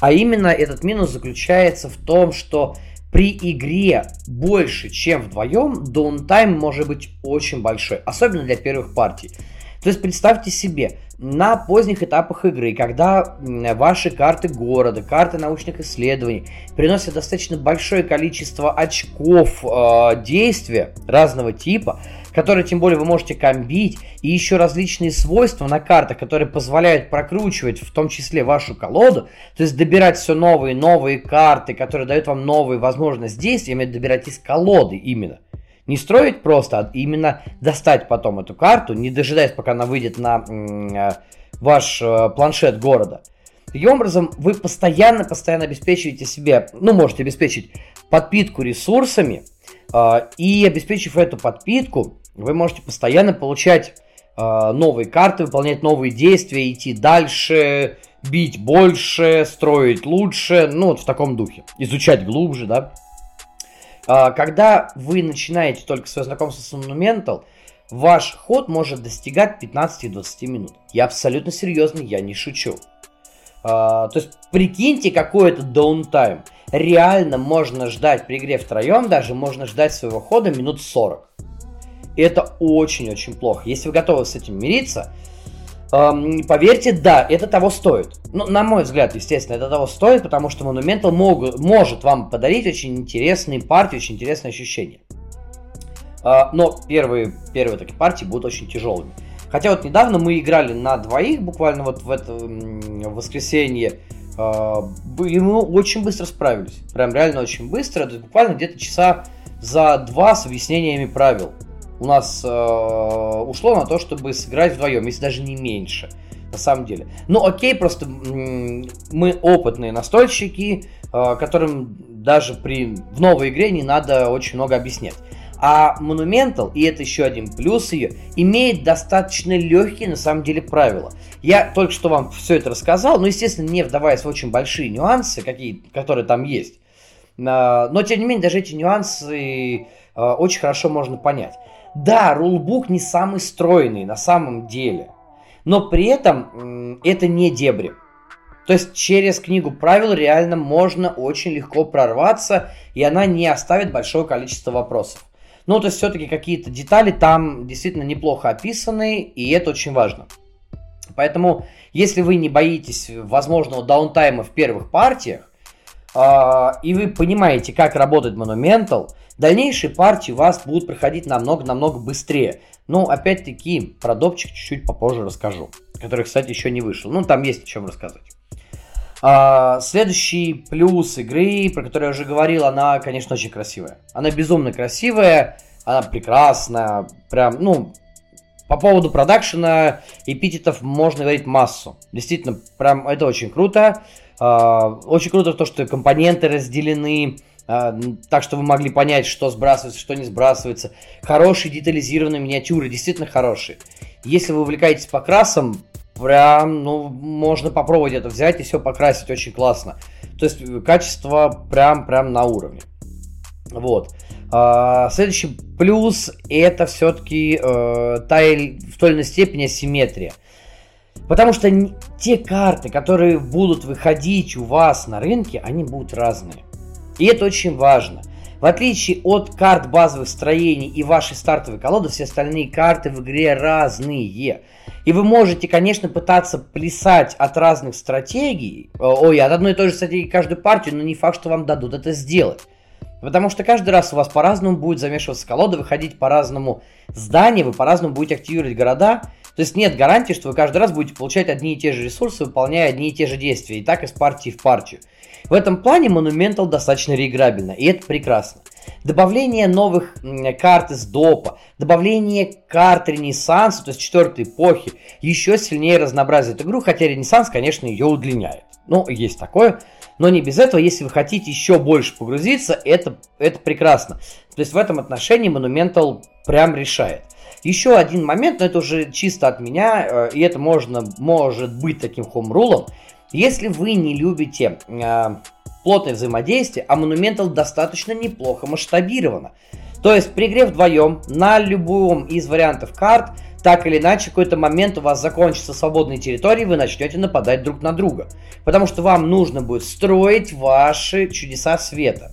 А именно этот минус заключается в том, что при игре больше, чем вдвоем, даунтайм может быть очень большой. Особенно для первых партий. То есть представьте себе, на поздних этапах игры, когда ваши карты города, карты научных исследований приносят достаточно большое количество очков э, действия разного типа, которые тем более вы можете комбить, и еще различные свойства на картах, которые позволяют прокручивать в том числе вашу колоду, то есть добирать все новые новые карты, которые дают вам новые возможности действия, именно добирать из колоды именно. Не строить просто, а именно достать потом эту карту, не дожидаясь, пока она выйдет на э, ваш э, планшет города. Таким образом, вы постоянно-постоянно обеспечиваете себе, ну, можете обеспечить подпитку ресурсами, э, и обеспечив эту подпитку, вы можете постоянно получать новые карты, выполнять новые действия, идти дальше, бить больше, строить лучше, ну, вот в таком духе. Изучать глубже, да. А, когда вы начинаете только свое знакомство с Monumental, ваш ход может достигать 15-20 минут. Я абсолютно серьезно, я не шучу. то есть прикиньте, какой это даунтайм. Реально можно ждать при игре втроем, даже можно ждать своего хода минут 40. И это очень-очень плохо. Если вы готовы с этим мириться, поверьте, да, это того стоит. Ну, на мой взгляд, естественно, это того стоит, потому что Monumental мог, может вам подарить очень интересные партии, очень интересные ощущения. Э, но первые, первые такие партии будут очень тяжелыми. Хотя вот недавно мы играли на двоих, буквально вот в это в воскресенье, э, и мы очень быстро справились. Прям реально очень быстро, то есть буквально где-то часа за два с объяснениями правил у нас э, ушло на то, чтобы сыграть вдвоем, если даже не меньше, на самом деле. Ну окей, просто мы опытные настольщики, э, которым даже при в новой игре не надо очень много объяснять. А Monumental, и это еще один плюс ее, имеет достаточно легкие на самом деле правила. Я только что вам все это рассказал, но, естественно, не вдаваясь в очень большие нюансы, какие, которые там есть. А, но, тем не менее, даже эти нюансы а, очень хорошо можно понять. Да, рулбук не самый стройный на самом деле, но при этом это не дебри. То есть через книгу правил реально можно очень легко прорваться, и она не оставит большое количество вопросов. Ну, то есть все-таки какие-то детали там действительно неплохо описаны, и это очень важно. Поэтому, если вы не боитесь возможного даунтайма в первых партиях, и вы понимаете, как работает Monumental, Дальнейшие партии у вас будут проходить намного-намного быстрее. Ну, опять-таки, про допчик чуть-чуть попозже расскажу. Который, кстати, еще не вышел. Ну, там есть о чем рассказывать. А, следующий плюс игры, про который я уже говорил, она, конечно, очень красивая. Она безумно красивая, она прекрасная, прям, ну, по поводу продакшена эпитетов можно говорить массу. Действительно, прям это очень круто. А, очень круто то, что компоненты разделены, а, так что вы могли понять, что сбрасывается, что не сбрасывается. Хорошие детализированные миниатюры, действительно хорошие. Если вы увлекаетесь покрасом, прям, ну, можно попробовать это взять и все покрасить очень классно. То есть э, качество прям, прям на уровне. Вот. А, следующий плюс это все-таки э, та в той или иной степени асимметрия. Потому что те карты, которые будут выходить у вас на рынке, они будут разные. И это очень важно. В отличие от карт базовых строений и вашей стартовой колоды, все остальные карты в игре разные. И вы можете, конечно, пытаться плясать от разных стратегий, ой, от одной и той же стратегии каждую партию, но не факт, что вам дадут это сделать. Потому что каждый раз у вас по-разному будет замешиваться колода, выходить по-разному здания, вы по-разному будете активировать города. То есть нет гарантии, что вы каждый раз будете получать одни и те же ресурсы, выполняя одни и те же действия. И так из партии в партию. В этом плане Monumental достаточно реиграбельно, и это прекрасно. Добавление новых карт из допа, добавление карт Ренессанса, то есть четвертой эпохи, еще сильнее разнообразит игру, хотя Ренессанс, конечно, ее удлиняет. Ну, есть такое. Но не без этого, если вы хотите еще больше погрузиться, это, это прекрасно. То есть в этом отношении Monumental прям решает. Еще один момент, но это уже чисто от меня, э, и это можно, может быть таким хом-рулом. Если вы не любите э, плотное взаимодействие, а Monumental достаточно неплохо масштабировано. То есть при игре вдвоем на любом из вариантов карт, так или иначе, в какой-то момент у вас закончится свободные территории, вы начнете нападать друг на друга. Потому что вам нужно будет строить ваши чудеса света.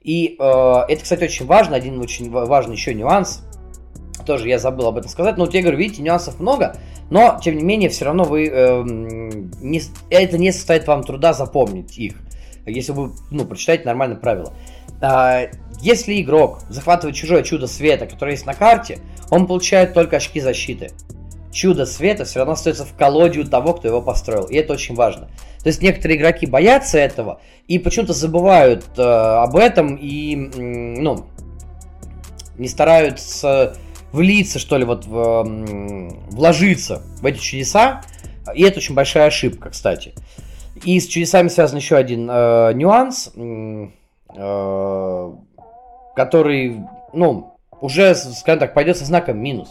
И э, это, кстати, очень важно, один очень важный еще нюанс. Тоже я забыл об этом сказать. Но вот я говорю, видите, нюансов много. Но, тем не менее, все равно вы, э, не, это не составит вам труда запомнить их, если вы, ну, прочитаете нормально правила. А, если игрок захватывает чужое чудо света, которое есть на карте, он получает только очки защиты. Чудо света все равно остается в колоде у того, кто его построил. И это очень важно. То есть некоторые игроки боятся этого и почему-то забывают э, об этом и, ну, не стараются влиться, что ли, вот в, вложиться в эти чудеса. И это очень большая ошибка, кстати. И с чудесами связан еще один э, нюанс, э, который, ну, уже, скажем так, пойдет со знаком минус.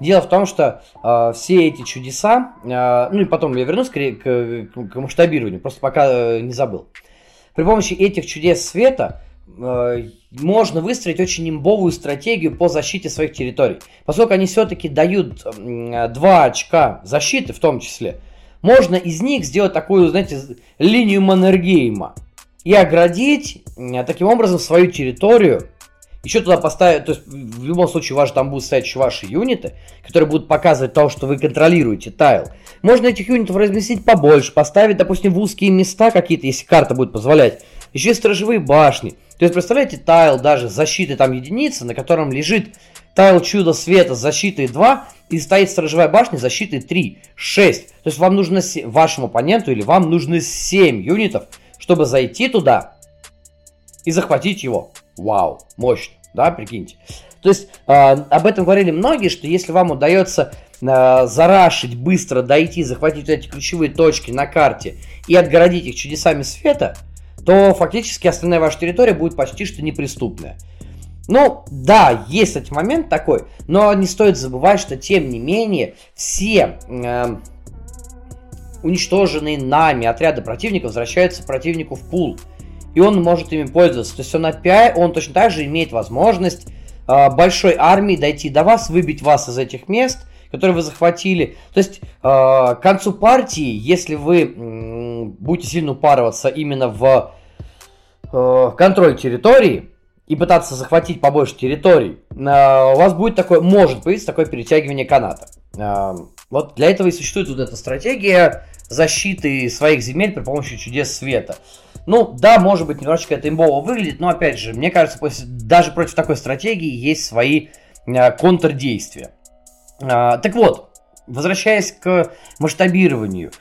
Дело в том, что э, все эти чудеса, э, ну и потом я вернусь к, к, к масштабированию, просто пока э, не забыл. При помощи этих чудес света Э, можно выстроить очень имбовую стратегию по защите своих территорий. Поскольку они все-таки дают 2 очка защиты в том числе, можно из них сделать такую, знаете, линию Маннергейма и оградить таким образом свою территорию. Еще туда поставить, то есть в любом случае ваши там будут стоять ваши юниты, которые будут показывать то, что вы контролируете тайл. Можно этих юнитов разместить побольше, поставить, допустим, в узкие места какие-то, если карта будет позволять. Еще и сторожевые башни. То есть, представляете, тайл даже защиты там единицы, на котором лежит тайл чудо света с защитой 2, и стоит сторожевая башня с защитой 3, 6. То есть вам нужно, вашему оппоненту или вам нужно 7 юнитов, чтобы зайти туда и захватить его. Вау, мощно, да, прикиньте. То есть э, об этом говорили многие, что если вам удается э, зарашить, быстро дойти, захватить эти ключевые точки на карте и отгородить их чудесами света, то фактически остальная ваша территория будет почти что неприступная. Ну, да, есть этот момент такой, но не стоит забывать, что тем не менее все э, уничтоженные нами отряды противника возвращаются противнику в пул. И он может ими пользоваться. То есть он опять, он точно так же имеет возможность э, большой армии дойти до вас, выбить вас из этих мест, которые вы захватили. То есть э, к концу партии, если вы э, будете сильно упарываться именно в э, контроль территории, и пытаться захватить побольше территорий, э, у вас будет такое, может появиться такое перетягивание каната. Э, вот для этого и существует вот эта стратегия защиты своих земель при помощи чудес света. Ну, да, может быть, немножечко это имбово выглядит, но, опять же, мне кажется, даже против такой стратегии есть свои э, контрдействия. Так вот, возвращаясь к масштабированию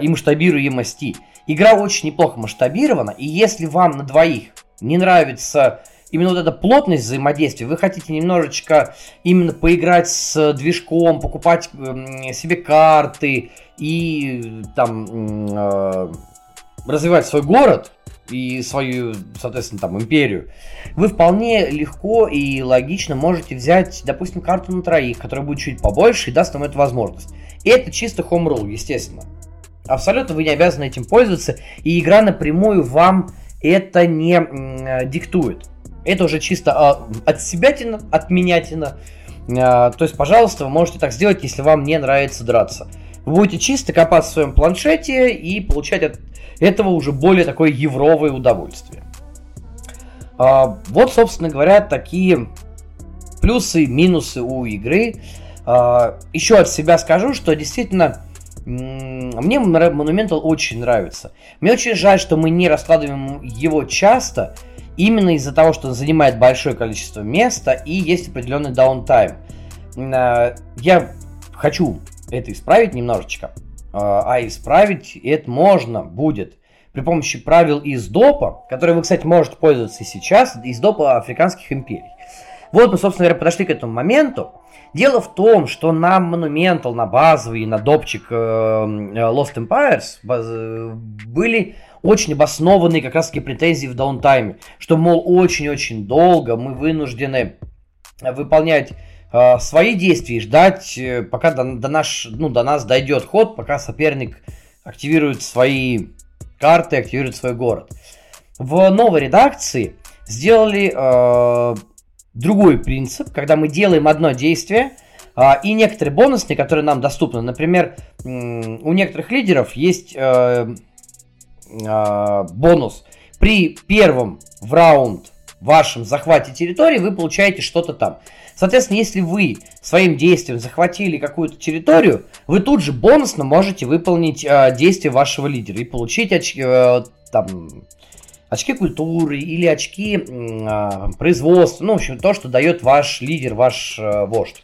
и масштабируемости, игра очень неплохо масштабирована, и если вам на двоих не нравится именно вот эта плотность взаимодействия, вы хотите немножечко именно поиграть с движком, покупать себе карты и там э, развивать свой город и свою, соответственно, там империю, вы вполне легко и логично можете взять, допустим, карту на троих, которая будет чуть побольше и даст вам эту возможность. И это чисто home rule, естественно. Абсолютно вы не обязаны этим пользоваться, и игра напрямую вам это не э, диктует. Это уже чисто а, от себятина, от менятина. А, то есть, пожалуйста, вы можете так сделать, если вам не нравится драться. Вы будете чисто копаться в своем планшете и получать от этого уже более такое евровое удовольствие. А, вот, собственно говоря, такие плюсы, минусы у игры. А, еще от себя скажу, что действительно мне Monumental очень нравится. Мне очень жаль, что мы не раскладываем его часто, именно из-за того, что он занимает большое количество места и есть определенный даунтайм. Э, я хочу это исправить немножечко, а исправить это можно будет при помощи правил из допа, которые вы, кстати, можете пользоваться и сейчас, из допа африканских империй. Вот мы, собственно говоря, подошли к этому моменту. Дело в том, что на Monumental, на базовый, на допчик э, Lost Empires были очень обоснованные как раз таки претензии в даунтайме, что, мол, очень-очень долго мы вынуждены выполнять э, свои действия и ждать, э, пока до, до, наш, ну, до нас дойдет ход, пока соперник активирует свои карты, активирует свой город. В новой редакции сделали э, другой принцип, когда мы делаем одно действие, э, и некоторые бонусные, которые нам доступны. Например, э, у некоторых лидеров есть... Э, э, бонус. При первом в раунд вашем захвате территории вы получаете что-то там. Соответственно, если вы своим действием захватили какую-то территорию, вы тут же бонусно можете выполнить э, действие вашего лидера и получить очки, э, там, очки культуры или очки э, производства, ну, в общем, то, что дает ваш лидер, ваш э, вождь.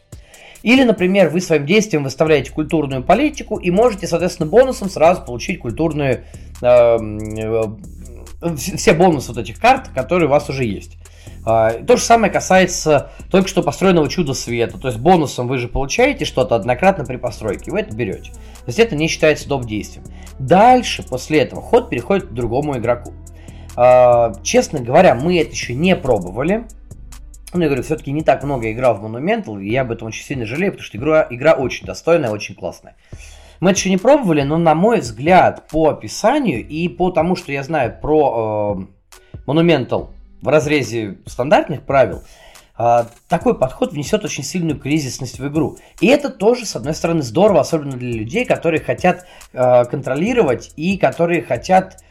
Или, например, вы своим действием выставляете культурную политику и можете, соответственно, бонусом сразу получить культурную... Э, э, все бонусы вот этих карт, которые у вас уже есть. Uh, то же самое касается только что построенного чуда света. То есть бонусом вы же получаете что-то однократно при постройке, вы это берете. То есть это не считается доп. действием. Дальше, после этого, ход переходит к другому игроку. Uh, честно говоря, мы это еще не пробовали. Ну, я говорю, все-таки не так много играл в Monumental, и я об этом очень сильно жалею, потому что игра, игра очень достойная, очень классная. Мы это еще не пробовали, но на мой взгляд, по описанию и по тому, что я знаю про э, Monumental в разрезе стандартных правил, а, такой подход внесет очень сильную кризисность в игру. И это тоже, с одной стороны, здорово, особенно для людей, которые хотят а, контролировать и которые хотят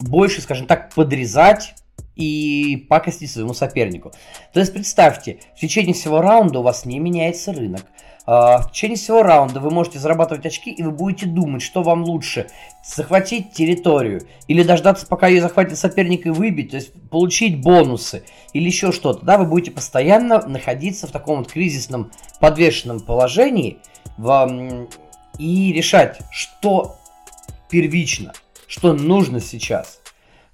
больше, скажем так, подрезать и пакостить своему сопернику. То есть представьте, в течение всего раунда у вас не меняется рынок, в течение всего раунда вы можете зарабатывать очки, и вы будете думать, что вам лучше. Захватить территорию, или дождаться, пока ее захватит соперник и выбить, то есть получить бонусы, или еще что-то. Да, вы будете постоянно находиться в таком вот кризисном подвешенном положении в, и решать, что первично, что нужно сейчас.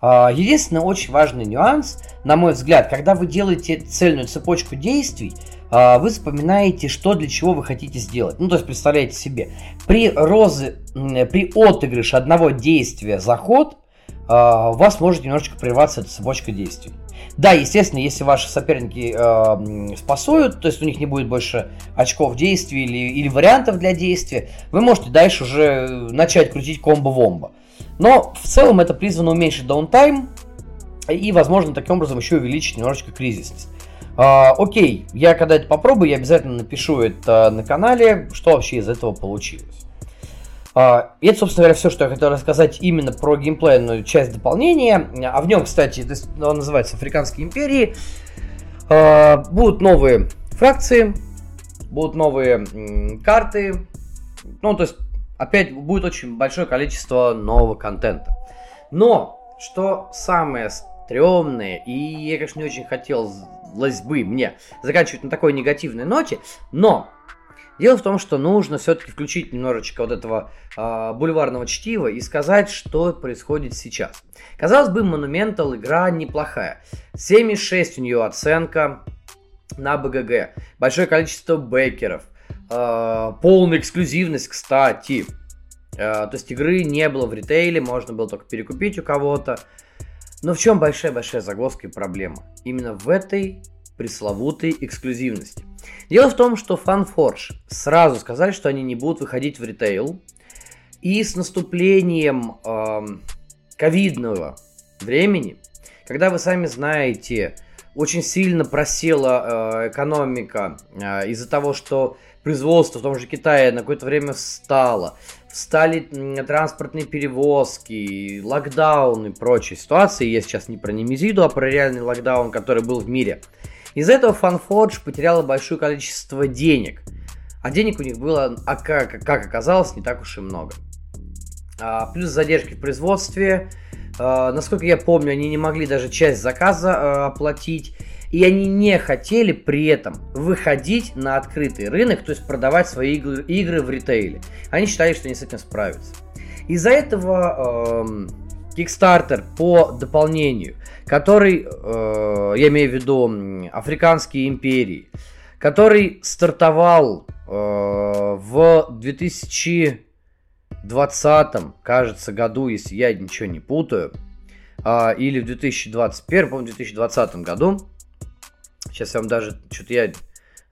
А, единственный очень важный нюанс, на мой взгляд, когда вы делаете цельную цепочку действий, а, вы вспоминаете, что для чего вы хотите сделать. Ну, то есть, представляете себе, при, розы, при отыгрыше одного действия за ход, а, у вас может немножечко прерваться эта цепочка действий. Да, естественно, если ваши соперники э, спасуют, то есть у них не будет больше очков действий или, или вариантов для действия, вы можете дальше уже начать крутить комбо-вомбо. Но в целом это призвано уменьшить даунтайм и, возможно, таким образом еще увеличить немножечко кризисность. А, окей, я когда это попробую, я обязательно напишу это на канале, что вообще из этого получилось. А, и это, собственно говоря, все, что я хотел рассказать именно про геймплейную часть дополнения. А в нем, кстати, он называется «Африканские империи». А, будут новые фракции, будут новые карты. Ну, то есть, опять будет очень большое количество нового контента. Но, что самое стрёмное, и я, конечно, не очень хотел хотелось бы мне заканчивать на такой негативной ноте, но Дело в том, что нужно все-таки включить немножечко вот этого э, бульварного чтива и сказать, что происходит сейчас. Казалось бы, Monumental игра неплохая. 7,6 у нее оценка на БГГ. Большое количество бекеров. Э, полная эксклюзивность, кстати. Э, то есть игры не было в ритейле, можно было только перекупить у кого-то. Но в чем большая-большая загвоздка и проблема? Именно в этой пресловутой эксклюзивности. Дело в том, что FanForge сразу сказали, что они не будут выходить в ритейл. И с наступлением эм, ковидного времени, когда вы сами знаете, очень сильно просела э, экономика э, из-за того, что производство в том же Китае на какое-то время встало, встали транспортные перевозки, локдаун и прочие ситуации. Я сейчас не про Немезиду, а про реальный локдаун, который был в мире. Из-за этого FanForge потеряла большое количество денег. А денег у них было, а как, как оказалось, не так уж и много. А, плюс задержки в производстве. А, насколько я помню, они не могли даже часть заказа а, оплатить. И они не хотели при этом выходить на открытый рынок, то есть продавать свои игры, игры в ритейле. Они считали, что они с этим справятся. Из-за этого э, Kickstarter по дополнению, который, э, я имею в виду Африканские империи, который стартовал э, в 2020, кажется, году, если я ничего не путаю, э, или в 2021, по-моему, 2020 году, Сейчас я вам даже, что-то я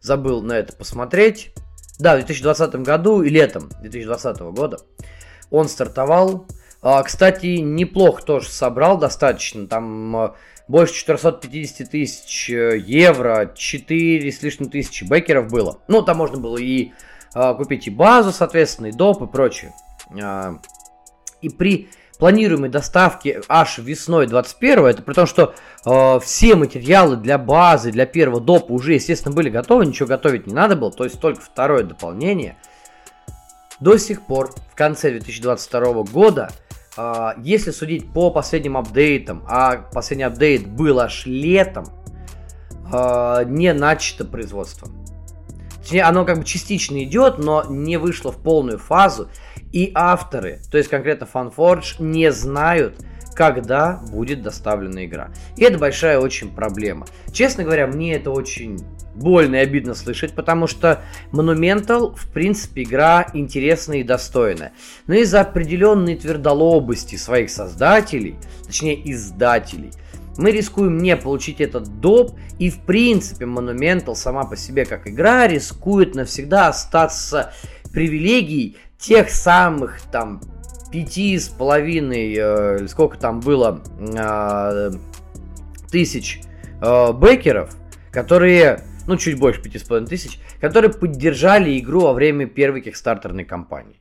забыл на это посмотреть. Да, в 2020 году и летом 2020 года он стартовал. А, кстати, неплохо тоже собрал достаточно. Там а, больше 450 тысяч э, евро, 4 с лишним тысячи бекеров было. Ну, там можно было и а, купить и базу, соответственно, и доп и прочее. А, и при планируемой доставки аж весной 21 это при том, что э, все материалы для базы, для первого допа уже, естественно, были готовы, ничего готовить не надо было, то есть только второе дополнение. До сих пор, в конце 2022 года, э, если судить по последним апдейтам, а последний апдейт был аж летом, э, не начато производство. Точнее, оно как бы частично идет, но не вышло в полную фазу. И авторы, то есть конкретно FanForge, не знают, когда будет доставлена игра. И это большая очень проблема. Честно говоря, мне это очень больно и обидно слышать, потому что Monumental, в принципе, игра интересная и достойная. Но из-за определенной твердолобости своих создателей, точнее издателей, мы рискуем не получить этот доп, и в принципе Monumental сама по себе как игра рискует навсегда остаться привилегией тех самых там пяти с половиной, э, сколько там было, э, тысяч э, бекеров, которые, ну, чуть больше 5,5 тысяч, которые поддержали игру во время первой кикстартерной кампании.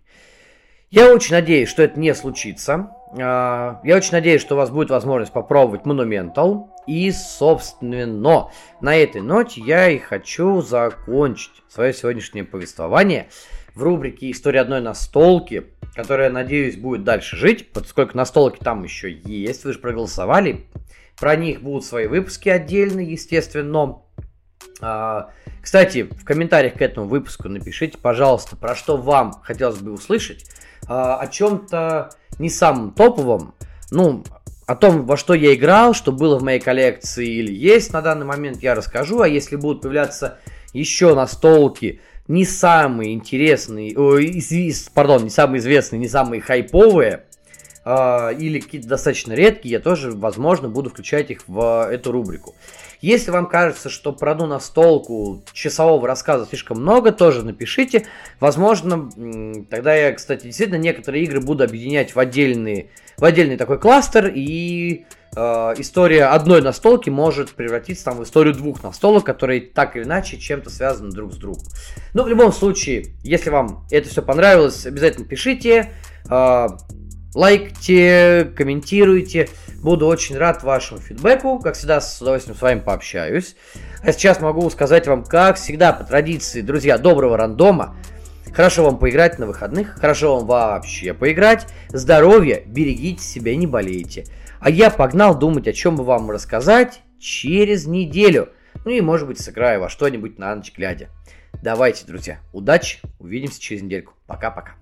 Я очень надеюсь, что это не случится. А, я очень надеюсь, что у вас будет возможность попробовать Monumental. И, собственно, на этой ноте я и хочу закончить свое сегодняшнее повествование в рубрике «История одной настолки», которая, надеюсь, будет дальше жить, поскольку настолки там еще есть, вы же проголосовали. Про них будут свои выпуски отдельные, естественно. А, кстати, в комментариях к этому выпуску напишите, пожалуйста, про что вам хотелось бы услышать. А, о чем-то не самом топовом, ну, о том, во что я играл, что было в моей коллекции или есть на данный момент, я расскажу. А если будут появляться еще настолки, не самые интересные, о, из, пардон, не самые известные, не самые хайповые, э, или какие-то достаточно редкие, я тоже, возможно, буду включать их в эту рубрику. Если вам кажется, что про одну настолку часового рассказа слишком много, тоже напишите. Возможно, тогда я, кстати, действительно некоторые игры буду объединять в отдельный, в отдельный такой кластер, и история одной настолки может превратиться там, в историю двух настолок, которые так или иначе чем-то связаны друг с другом. Но в любом случае, если вам это все понравилось, обязательно пишите. Э, лайкайте, комментируйте. Буду очень рад вашему фидбэку. Как всегда, с удовольствием с вами пообщаюсь. А сейчас могу сказать вам, как всегда, по традиции, друзья, доброго рандома. Хорошо вам поиграть на выходных, хорошо вам вообще поиграть. Здоровья, берегите себя, не болейте. А я погнал думать, о чем бы вам рассказать через неделю. Ну и, может быть, сыграю во что-нибудь на ночь глядя. Давайте, друзья, удачи, увидимся через недельку. Пока-пока.